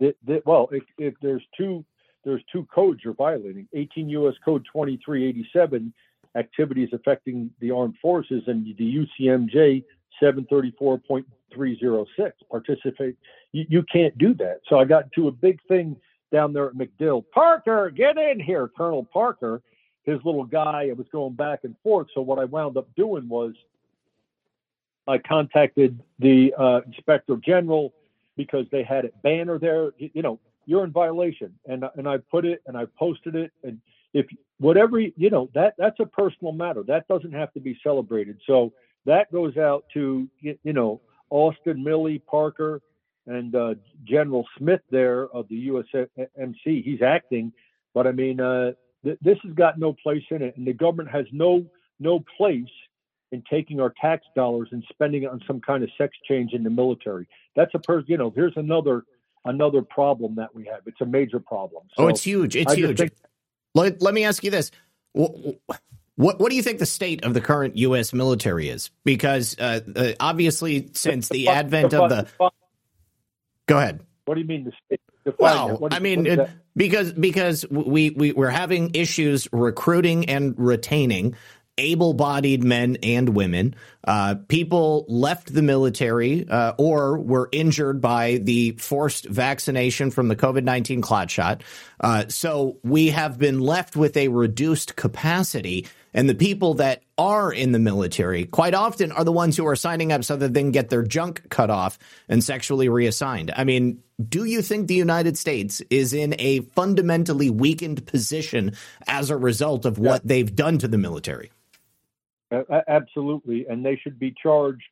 it, it, well, if, if there's two there's two codes you're violating 18 U.S. Code 2387, activities affecting the armed forces, and the UCMJ 734.306, participate. You, you can't do that. So I got into a big thing down there at MacDill. Parker, get in here, Colonel Parker his little guy. It was going back and forth. So what I wound up doing was I contacted the uh, inspector general because they had a banner there. You know, you're in violation, and and I put it and I posted it, and if whatever you know that that's a personal matter. That doesn't have to be celebrated. So that goes out to you know Austin, Milley, Parker, and uh, General Smith there of the USMC. He's acting, but I mean. Uh, this has got no place in it, and the government has no no place in taking our tax dollars and spending it on some kind of sex change in the military. That's a per you know. Here's another another problem that we have. It's a major problem. So oh, it's huge. It's huge. Think- let, let me ask you this. What, what do you think the state of the current U.S. military is? Because uh, uh, obviously, since the, the advent the, of the, go ahead. What do you mean the state? Well, I mean, it, because because we, we we're having issues recruiting and retaining able-bodied men and women. Uh, people left the military uh, or were injured by the forced vaccination from the COVID nineteen clot shot. Uh, so we have been left with a reduced capacity. And the people that are in the military quite often are the ones who are signing up so that they can get their junk cut off and sexually reassigned. I mean, do you think the United States is in a fundamentally weakened position as a result of what yeah. they've done to the military? Absolutely, and they should be charged.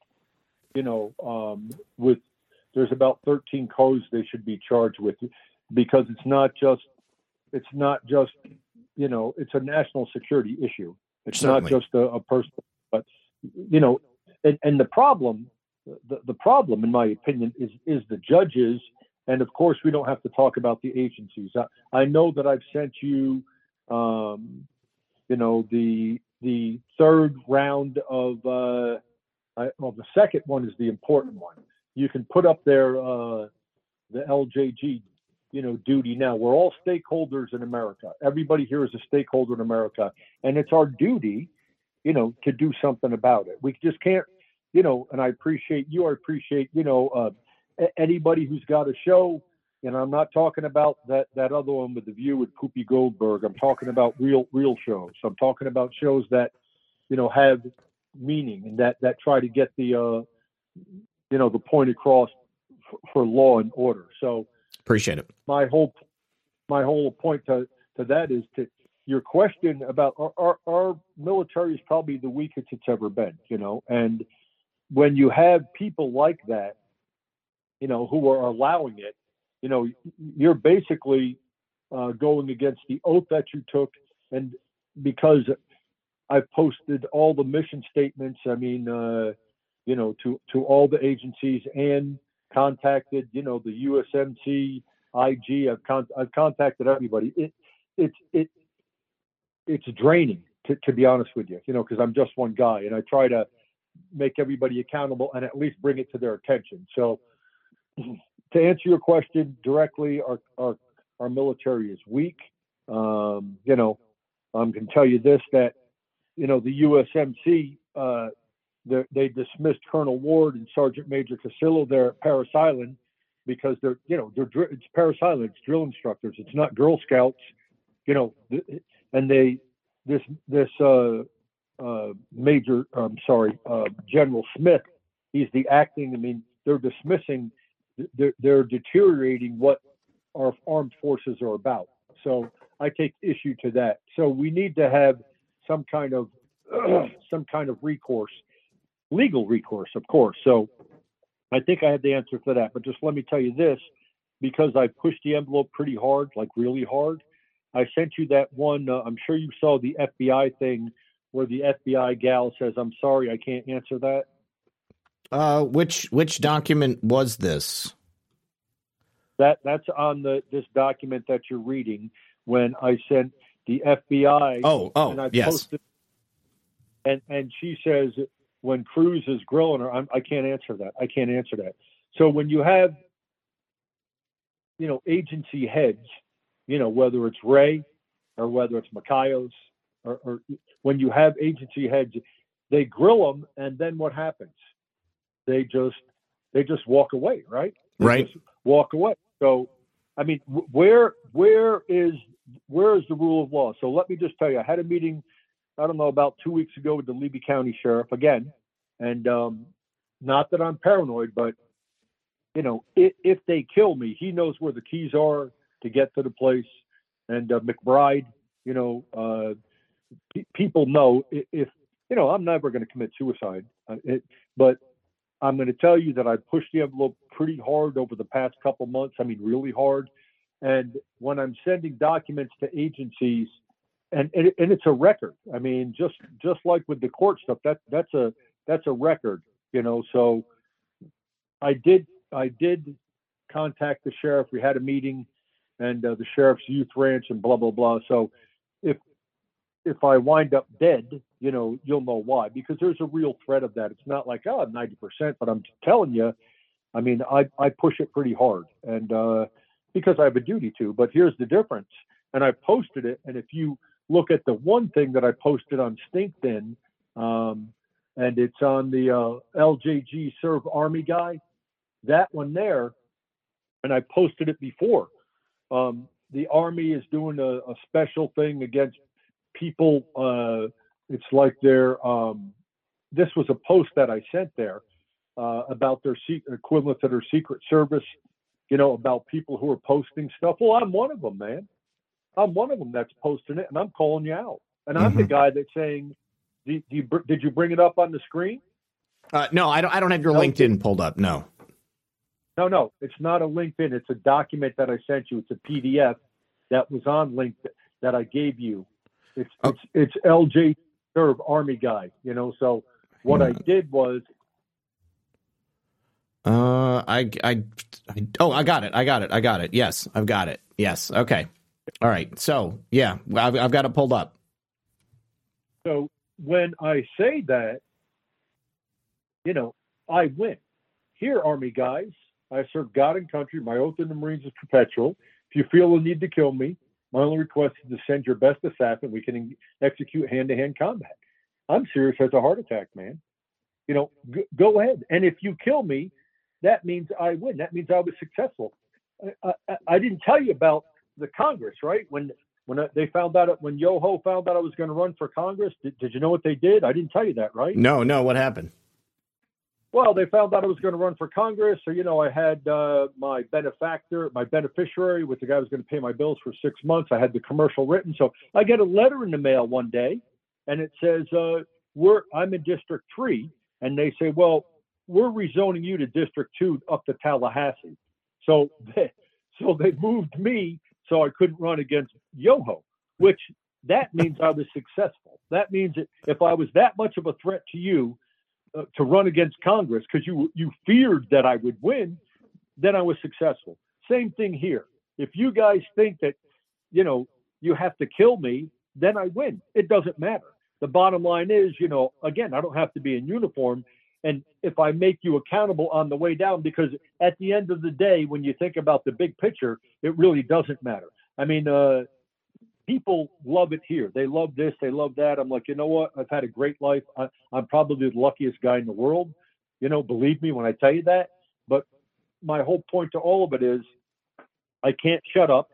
You know, um, with there's about 13 codes they should be charged with, because it's not just it's not just you know it's a national security issue. It's Certainly. not just a, a person, but you know, and, and the problem, the, the problem, in my opinion, is is the judges, and of course we don't have to talk about the agencies. I, I know that I've sent you, um, you know, the the third round of, uh, I, well, the second one is the important one. You can put up there uh, the LJG, you know, duty. Now we're all stakeholders in America. Everybody here is a stakeholder in America, and it's our duty, you know, to do something about it. We just can't, you know. And I appreciate you. I appreciate, you know, uh, anybody who's got a show and I'm not talking about that that other one with the view with poopy Goldberg. I'm talking about real real shows. I'm talking about shows that you know have meaning and that that try to get the uh, you know the point across for, for law and order. So appreciate it. My whole my whole point to to that is to your question about our, our, our military is probably the weakest it's ever been, you know, and when you have people like that, you know, who are allowing it, you know, you're basically uh, going against the oath that you took, and because I've posted all the mission statements. I mean, uh, you know, to to all the agencies and contacted, you know, the USMC, IG. I've con- I've contacted everybody. It it's it it's draining to, to be honest with you, you know, because I'm just one guy and I try to make everybody accountable and at least bring it to their attention. So to answer your question directly, our our our military is weak. Um, you know, I can tell you this that you know the USMC uh, they dismissed Colonel Ward and Sergeant Major Casillo there at Parris Island because they're you know they're it's Parris Island it's drill instructors it's not Girl Scouts you know and they this this uh, uh, Major I'm sorry uh, General Smith he's the acting I mean they're dismissing they're, they're deteriorating what our armed forces are about. So I take issue to that. So we need to have some kind of some kind of recourse legal recourse, of course. So I think I have the answer for that. But just let me tell you this because I pushed the envelope pretty hard, like really hard. I sent you that one. Uh, I'm sure you saw the FBI thing where the FBI gal says, "I'm sorry, I can't answer that." Uh, which which document was this? That that's on the this document that you're reading. When I sent the FBI. Oh, oh, and I yes. Posted, and and she says when Cruz is grilling her, I'm, I can not answer that. I can't answer that. So when you have, you know, agency heads, you know, whether it's Wray or whether it's Mayorkas, or, or when you have agency heads, they grill them, and then what happens? They just they just walk away, right? They right. walk away. So, I mean, where where is where is the rule of law? So let me just tell you, I had a meeting I don't know, about two weeks ago with the Levy County Sheriff again. And um, not that I'm paranoid, but, you know, if, if, they kill me, he knows where the keys are to get to the place. And uh, McBride, you know, uh, p- people know if, you know, I'm never going to commit suicide. Uh, it, but I'm going to tell you that I pushed the envelope pretty hard over the past couple months. I mean, really hard. And when I'm sending documents to agencies, and, and and it's a record. I mean, just just like with the court stuff, that that's a that's a record, you know. So I did I did contact the sheriff. We had a meeting, and uh, the sheriff's youth ranch and blah blah blah. So if if I wind up dead, you know, you'll know why because there's a real threat of that. It's not like oh 90%, but I'm telling you, I mean, I I push it pretty hard, and uh, because I have a duty to. But here's the difference, and I posted it, and if you look at the one thing that I posted on StinkThin, um, and it's on the uh, LJG Serve Army Guy. That one there, and I posted it before. Um, the Army is doing a, a special thing against people. Uh, it's like their. Um, this was a post that I sent there uh, about their se- equivalent to their Secret Service. You know about people who are posting stuff. Well, I'm one of them, man. I'm one of them that's posting it, and I'm calling you out. And I'm mm-hmm. the guy that's saying, do, do you, "Did you bring it up on the screen?" Uh, no, I don't. I don't have your no, LinkedIn pulled up. No. No, no, it's not a LinkedIn. It's a document that I sent you. It's a PDF that was on LinkedIn that I gave you. It's oh. it's it's LJ Serve Army guy. You know, so what I did was. Uh, I, I, I, oh, I got it. I got it. I got it. Yes, I've got it. Yes. Okay. All right. So yeah, I've, I've got it pulled up. So when I say that, you know, I win. Here, Army guys, I serve God and country. My oath in the Marines is perpetual. If you feel the need to kill me, my only request is to send your best assassin. We can execute hand-to-hand combat. I'm serious as a heart attack, man. You know, g- go ahead. And if you kill me, that means I win. That means I was successful. I, I, I didn't tell you about the Congress, right? When when they found out when Yoho found out I was going to run for Congress, did, did you know what they did? I didn't tell you that, right? No, no. What happened? Well, they found out I was going to run for Congress, so you know I had uh, my benefactor, my beneficiary, with the guy who was going to pay my bills for six months. I had the commercial written, so I get a letter in the mail one day, and it says, uh, "We're I'm in District Three, and they say, well, we're rezoning you to District Two up to Tallahassee." So, they, so they moved me so I couldn't run against Yoho, which that means I was successful. That means that if I was that much of a threat to you uh, to run against Congress because you you feared that I would win, then I was successful. Same thing here. If you guys think that, you know, you have to kill me, then I win. It doesn't matter. The bottom line is, you know, again, I don't have to be in uniform. And if I make you accountable on the way down, because at the end of the day, when you think about the big picture, it really doesn't matter. I mean, uh, people love it here. They love this, they love that. I'm like, you know what? I've had a great life. I, I'm probably the luckiest guy in the world. You know, believe me when I tell you that. But my whole point to all of it is I can't shut up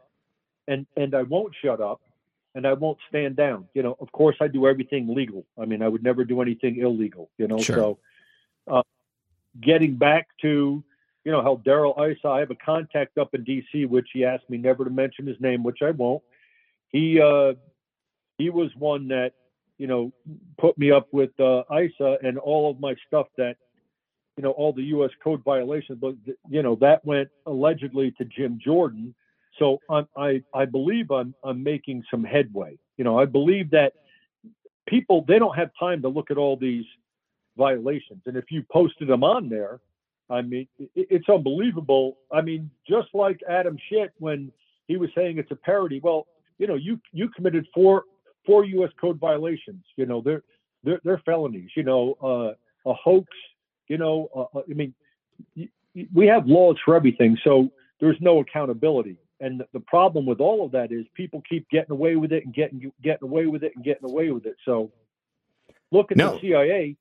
and and I won't shut up and I won't stand down. You know, of course I do everything legal. I mean, I would never do anything illegal, you know. Sure. So getting back to you know how Darrell Issa, I have a contact up in DC which he asked me never to mention his name, which I won't. He uh he was one that, you know, put me up with uh Issa and all of my stuff that you know all the U.S. code violations, but you know that went allegedly to Jim Jordan. So I'm, I I believe I'm I'm making some headway. You know, I believe that people they don't have time to look at all these violations, and if you posted them on there, I mean, it's unbelievable. I mean, just like Adam Schiff when he was saying it's a parody. Well, you know, you you committed four four U.S. code violations. You know, they're they're, they're felonies. You know, uh, a hoax you know, uh, uh I mean, we have laws for everything, so there's no accountability. And the problem with all of that is people keep getting away with it and getting getting away with it and getting away with it. So look at no. the CIA.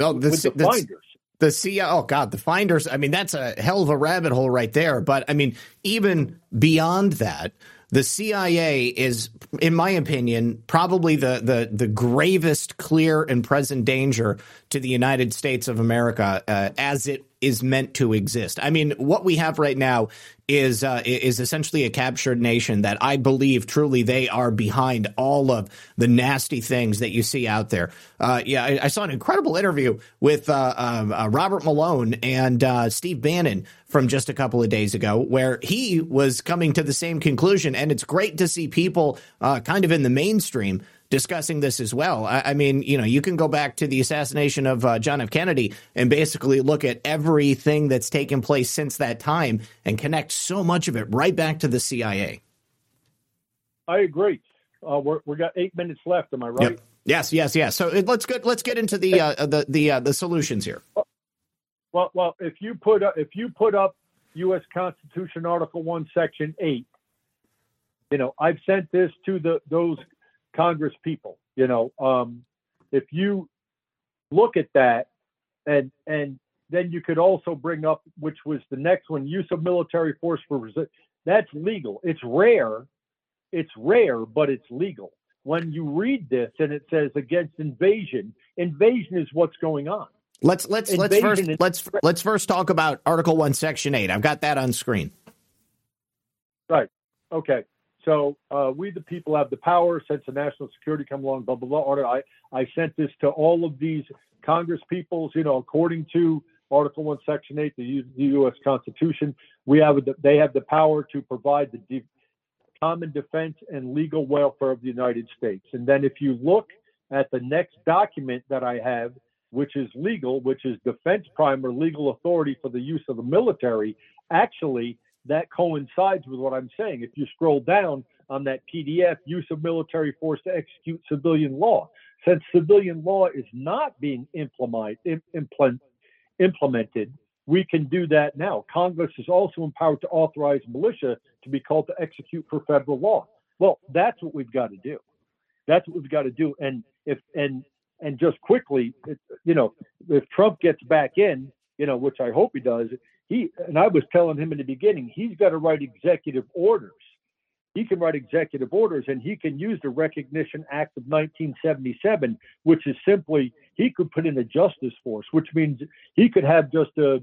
The, with the, the finders. The CIA, oh God, the finders. I mean, that's a hell of a rabbit hole right there. But I mean, even beyond that, the CIA is, in my opinion, probably the, the, the gravest, clear, and present danger to the United States of America uh, as it is meant to exist. I mean, what we have right now is uh, is essentially a captured nation that I believe truly they are behind all of the nasty things that you see out there. Uh, yeah, I, I, saw an incredible interview with uh, um, uh Robert Malone and uh, Steve Bannon from just a couple of days ago, where he was coming to the same conclusion, and it's great to see people uh, kind of in the mainstream discussing this as well. I, I, mean, you know, you can go back to the assassination of uh, John F. Kennedy and basically look at everything that's taken place since that time and connect so much of it right back to the CIA. I agree. Uh, we're, we got eight minutes left. Am I right? Yep. Yes, yes, yes. So uh, let's get let's get into the uh, the the uh, the solutions here. Well, well, if you put up, if you put up U.S. Constitution Article One, Section Eight, you know, I've sent this to the those Congress people. You know, um, if you look at that, and and then you could also bring up, which was the next one, use of military force for resistance. That's legal. It's rare. It's rare, but it's legal. When you read this and it says against invasion, invasion is what's going on. Let's let's invasion let's first let's let's first talk about Article One, Section Eight. I've got that on screen. Right. Okay. So uh, we, the people, have the power. Since the national security come along, blah blah blah. Order. I I sent this to all of these Congress peoples. You know, according to Article One, Section Eight, the, the U.S. Constitution, we have they have the power to provide the de- common defense and legal welfare of the United States. And then if you look at the next document that I have, which is legal, which is defense prime or legal authority for the use of the military, actually that coincides with what I'm saying. If you scroll down on that PDF, use of military force to execute civilian law. Since civilian law is not being implement, implement, implemented, we can do that now. Congress is also empowered to authorize militia to be called to execute for federal law. Well, that's what we've got to do. That's what we've got to do. And if and and just quickly, you know, if Trump gets back in, you know, which I hope he does, he and I was telling him in the beginning, he's got to write executive orders. He can write executive orders and he can use the Recognition Act of 1977, which is simply he could put in a justice force, which means he could have just a,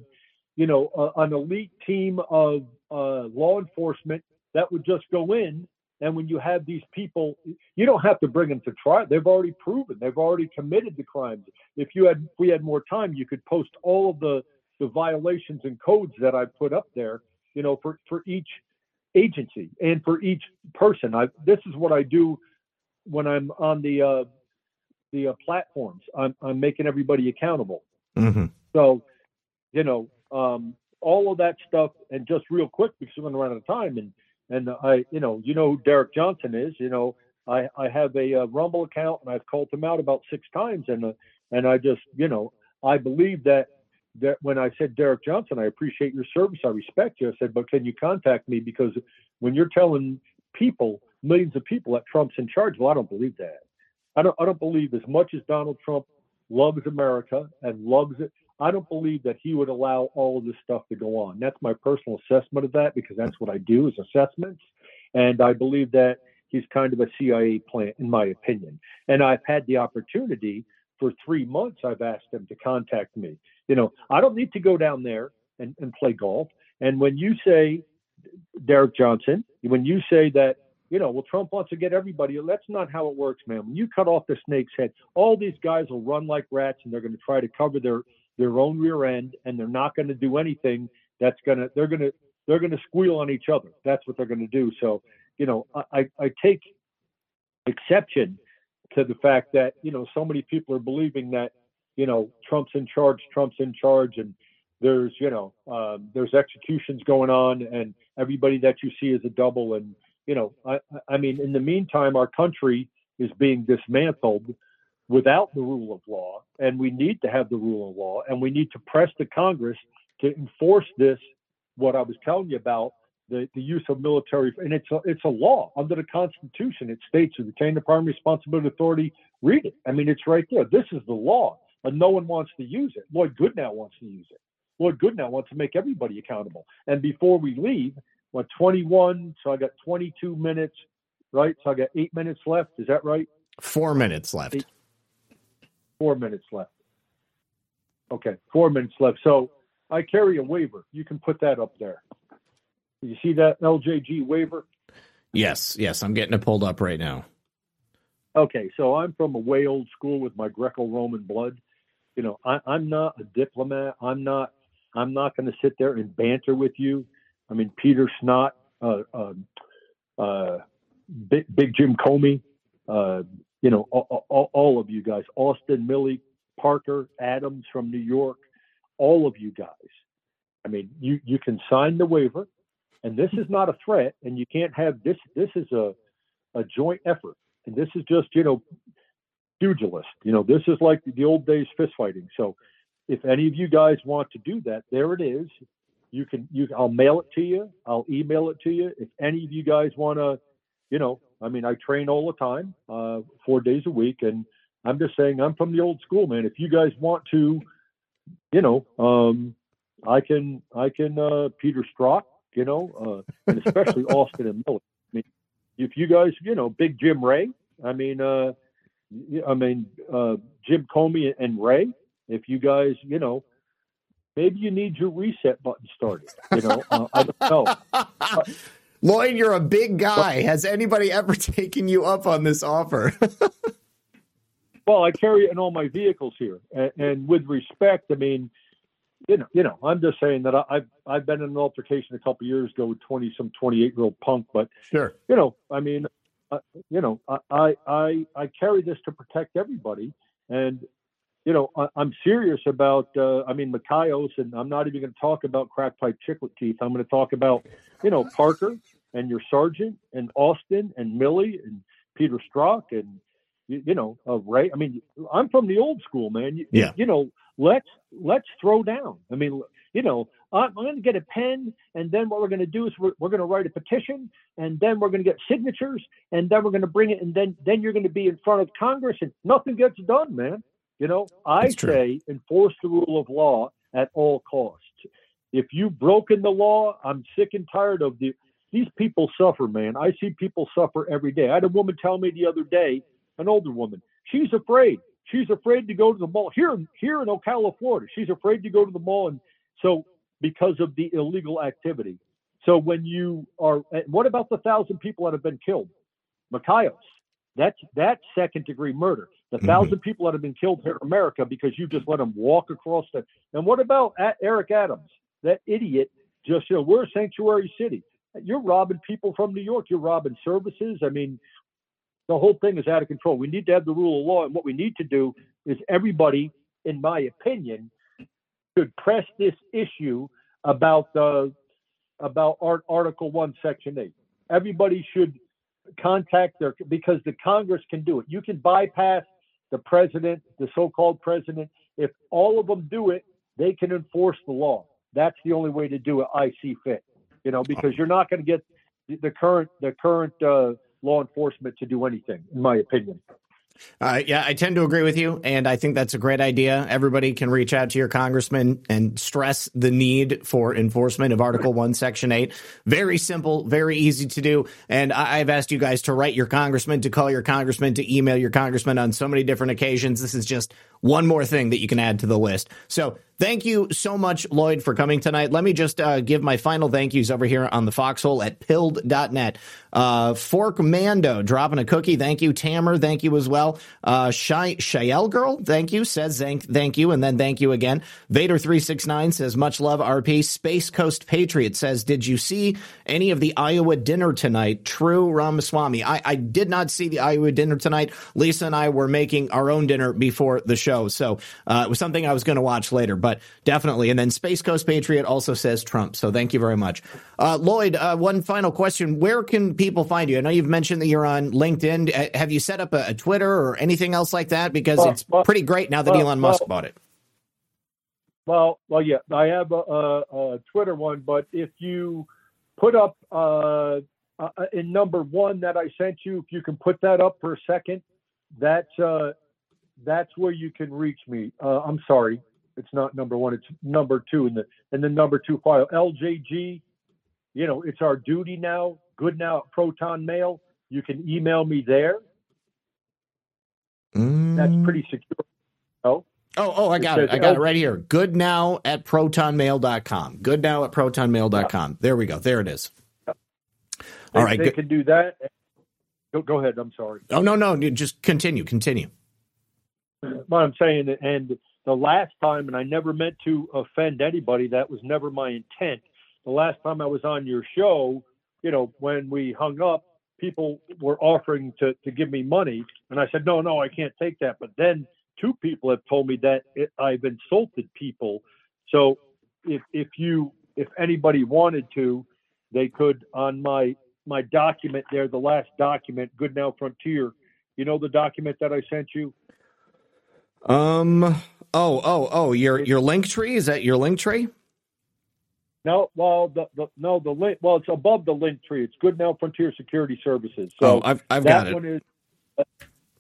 you know, a, an elite team of uh, law enforcement that would just go in. And when you have these people, you don't have to bring them to trial. They've already proven, they've already committed the crimes. If you had, if we had more time, you could post all of the the violations and codes that I put up there, you know, for, for each agency and for each person. I, this is what I do when I'm on the uh, the uh, platforms. I'm I'm making everybody accountable. Mm-hmm. So, you know, um, all of that stuff, and just real quick because we're going to run out of time, and and I, you know, you know who Derek Johnson is. You know, I I have a, uh Rumble account, and I've called him out about six times, and uh, and I just, you know, I believe that when I said Derek Johnson, I appreciate your service, I respect you. I said, but can you contact me because when you're telling people, millions of people, that Trump's in charge, well, I don't believe that. I don't I don't believe as much as Donald Trump loves America and loves it. I don't believe that he would allow all of this stuff to go on. That's my personal assessment of that because that's what I do is assessments. And I believe that he's kind of a CIA plant, in my opinion. And I've had the opportunity for three months, I've asked him to contact me. You know, I don't need to go down there and, and play golf. And when you say, Derek Johnson, when you say that you know, well, Trump wants to get everybody. That's not how it works, man. When you cut off the snake's head, all these guys will run like rats, and they're going to try to cover their their own rear end, and they're not going to do anything that's going to. They're going to they're going to squeal on each other. That's what they're going to do. So, you know, I I take exception to the fact that you know so many people are believing that you know Trump's in charge, Trump's in charge, and there's you know um, there's executions going on, and everybody that you see is a double, and you know, I, I mean, in the meantime, our country is being dismantled without the rule of law, and we need to have the rule of law, and we need to press the Congress to enforce this. What I was telling you about the, the use of military, and it's a, it's a law under the Constitution. It states to retain the primary responsibility authority. Read it. I mean, it's right there. This is the law, and no one wants to use it. Lloyd Goodnow wants to use it. Lloyd Goodnow wants to make everybody accountable. And before we leave, what 21? So I got 22 minutes, right? So I got eight minutes left. Is that right? Four minutes left. Eight, four minutes left. Okay, four minutes left. So I carry a waiver. You can put that up there. You see that LJG waiver? Yes, yes. I'm getting it pulled up right now. Okay, so I'm from a way old school with my Greco-Roman blood. You know, I, I'm not a diplomat. I'm not. I'm not going to sit there and banter with you. I mean, Peter Snott, uh, um, uh, Big, Big, Jim Comey, uh, you know, all, all, all, of you guys, Austin, Milley, Parker, Adams from New York, all of you guys. I mean, you, you can sign the waiver, and this is not a threat, and you can't have this. This is a, a joint effort, and this is just, you know, pugilist. You know, this is like the old days fist fighting. So, if any of you guys want to do that, there it is you can you I'll mail it to you. I'll email it to you. If any of you guys want to, you know, I mean, I train all the time, uh, four days a week, and I'm just saying I'm from the old school, man. If you guys want to, you know, um, I can I can uh, Peter Strzok, you know, uh, and especially Austin and Miller. I mean, if you guys, you know, Big Jim Wray. I mean, uh, I mean, uh, Jim Comey and Wray. If you guys, you know, maybe you need your reset button started. You know, uh, I don't know. Lloyd, you're a big guy. Has anybody ever taken you up on this offer? well, I carry it in all my vehicles here, and, and, with respect, I mean, you know, you know, I'm just saying that I, have I've been in an altercation a couple years ago with twenty some twenty eight year old punk, but sure, you know, I mean, uh, you know, I I I carry this to protect everybody, and you know, I, am serious about, uh, I mean, Mayorkas, and I'm not even going to talk about crack pipe chiclet teeth. I'm going to talk about, you know, Parker and your sergeant and Austin and Milley and Peter Strzok and, you, you know, uh, Wray. I mean, I'm from the old school, man. You, yeah. You know, let's, let's throw down. I mean, you know, I'm going to get a pen, and then what we're going to do is we're, we're going to write a petition, and then we're going to get signatures, and then we're going to bring it, and then then you're going to be in front of Congress, and nothing gets done, man. You know, I say enforce the rule of law at all costs. If you've broken the law, I'm sick and tired of the. These people suffer, man. I see people suffer every day. I had a woman tell me the other day, an older woman, she's afraid. She's afraid to go to the mall here, here in Ocala, Florida. She's afraid to go to the mall, and so because of the illegal activity. So when you are, what about the thousand people that have been killed? Mayorkas. That's that's second degree murder. The 1000 mm-hmm. people that have been killed here in America because you just let them walk across the. And what about Eric Adams, that idiot? Just you know, we're a sanctuary city. You're robbing people from New York. You're robbing services. I mean, the whole thing is out of control. We need to have the rule of law, and what we need to do is everybody, in my opinion, should press this issue about the about Art, Article One, Section Eight. Everybody should contact their because the Congress can do it. You can bypass the president, the so-called president. If all of them do it, they can enforce the law. That's the only way to do it. I see fit. You know, because you're not going to get the current the current uh, law enforcement to do anything, in my opinion. Uh, yeah, I tend to agree with you, and I think that's a great idea. Everybody can reach out to your congressman and stress the need for enforcement of Article 1, Section 8. Very simple, very easy to do. And I- have asked you guys to write your congressman, to call your congressman, to email your congressman on so many different occasions. This is just one more thing that you can add to the list. So Thank you so much, Lloyd, for coming tonight. Let me just uh, give my final thank yous over here on the foxhole at pilled.net. Uh, Fork Mando dropping a cookie. Thank you. Tamer, thank you as well. Uh, Shy, Shael Girl, thank you. Says thank, thank you, and then thank you again. Vader369 says, much love, RP. Space Coast Patriot says, did you see any of the Iowa dinner tonight? True, Ramaswamy. I, I did not see the Iowa dinner tonight. Lisa and I were making our own dinner before the show, so uh, it was something I was going to watch later but definitely. And then Space Coast Patriot also says Trump. So thank you very much. Uh, Lloyd, uh, one final question. Where can people find you? I know you've mentioned that you're on LinkedIn. Uh, have you set up a, a Twitter or anything else like that? Because well, it's well, pretty great now that well, Elon Musk bought it. Well, well, yeah, I have a, a, a Twitter one, but if you put up uh, uh, in number one that I sent you, if you can put that up for a second, that's uh, that's where you can reach me. Uh, I'm sorry, it's not number one. It's number two in the in the number two file. LJG, you know, it's our duty now. Goodnow at Proton Mail. You can email me there. Mm. That's pretty secure. Oh. Oh, oh, I got it. I got it right here. Goodnow at protonmail.com. Goodnow at protonmail.com. Yeah. There we go. There it is. All they, right. They good. can do that. Go, go ahead. I'm sorry. Oh, no, no. Just continue. Continue. What I'm saying, and the last time, and I never meant to offend anybody, that was never my intent. The last time I was on your show, you know, when we hung up, people were offering to, to give me money. And I said, no, no, I can't take that. But then two people have told me that it, I've insulted people. So if, if you, if anybody wanted to, they could on my, my document there, the last document, Goodnow Frontier, you know, the document that I sent you? Um, Oh, oh, oh, your your link tree is that your link tree? No, well, the, the no the link. Well, it's above the link tree. It's Goodnow Frontier Security Services. So oh, I've I've got it. One is, uh,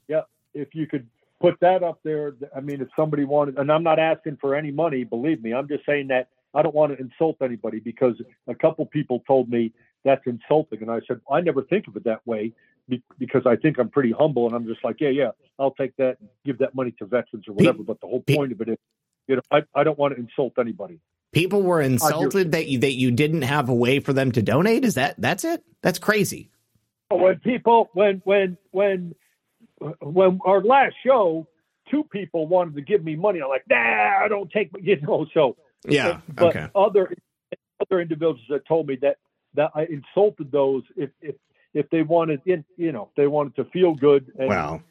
yeah, if you could put that up there. I mean, if somebody wanted, and I'm not asking for any money, believe me. I'm just saying that I don't want to insult anybody because a couple people told me that's insulting, and I said I never think of it that way because I think I'm pretty humble and I'm just like, yeah, yeah, I'll take that and give that money to veterans or whatever. But the whole point of it is, you know, I, I don't want to insult anybody. People were insulted that you that you didn't have a way for them to donate. Is that that's it? That's crazy. When people when when when when our last show, two people wanted to give me money. I'm like, nah, I don't take you know. So yeah, but okay. other other individuals that told me that that I insulted those if if if they wanted in, you know, they wanted to feel good. And, wow.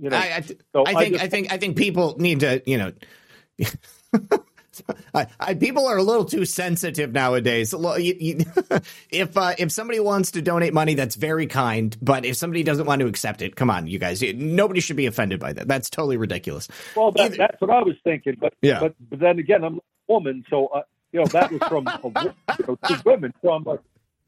You know, I, I, th- so I think I, just, I, think I think people need to you know. I, I, people are a little too sensitive nowadays. You, you, if uh, if somebody wants to donate money, that's very kind. But if somebody doesn't want to accept it, come on, you guys. Nobody should be offended by that. That's totally ridiculous. Well, that, that's what I was thinking. But yeah. But, but then again, I'm a woman, so uh, you know that was from a, you know, two women. So I'm like,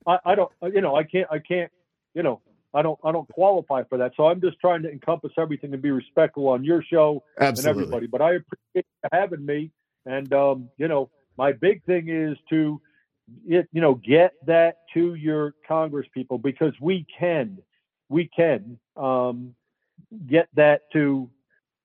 I, I don't, you know, I can't, I can't you know, I don't I don't qualify for that. So I'm just trying to encompass everything and be respectful on your show Absolutely. and everybody. But I appreciate having me. And um, you know, my big thing is to it, you know, get that to your Congress people because we can, we can um, get that to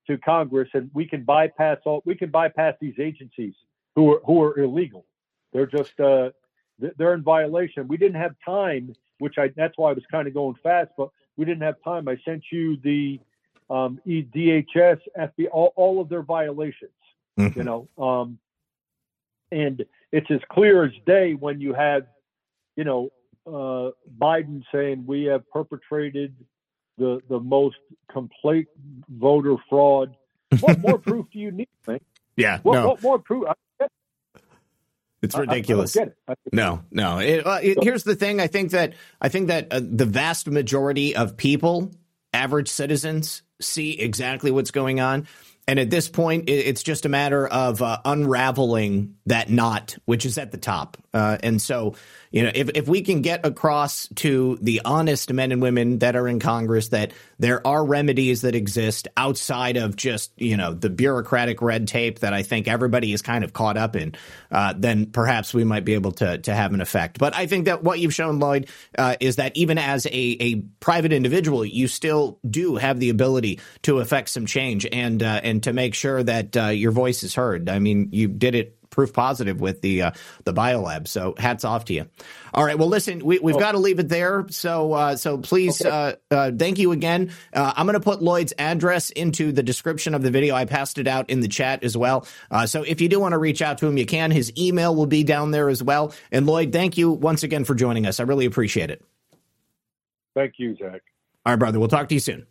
to Congress, and we can bypass all. We can bypass these agencies who are who are illegal. They're just uh, they're in violation. We didn't have time which I that's why I was kind of going fast, but we didn't have time. I sent you the um, DHS, FBI, all, all of their violations. Mm-hmm. You know, um, and it's as clear as day when you have, you know, uh, Biden saying we have perpetrated the the most complete voter fraud. What more proof do you need? Man? Yeah, What, no, what more proof? I, it's I- I ridiculous. get it. No, no. It, uh, it, here's the thing. I think that I think that uh, the vast majority of people, average citizens, see exactly what's going on, and at this point, it's just a matter of uh, unraveling that knot, which is at the top. Uh, and so, you know, if if we can get across to the honest men and women that are in Congress that there are remedies that exist outside of just you know the bureaucratic red tape that I think everybody is kind of caught up in, uh, then perhaps we might be able to to have an effect. But I think that what you've shown, Lloyd, uh, is that even as a a private individual, you still do have the ability to affect some change and uh, and to make sure that uh, your voice is heard. I mean, you did it proof positive with the uh, the biolab. So hats off to you. All right. Well, listen, we, we've got to leave it there. So uh, so please, uh, uh, thank you again. Uh, I'm going to put Lloyd's address into the description of the video. I passed it out in the chat as well. Uh, so if you do want to reach out to him, you can. His email will be down there as well. And Lloyd, thank you once again for joining us. I really appreciate it. Thank you, Zak. All right, brother. We'll talk to you soon.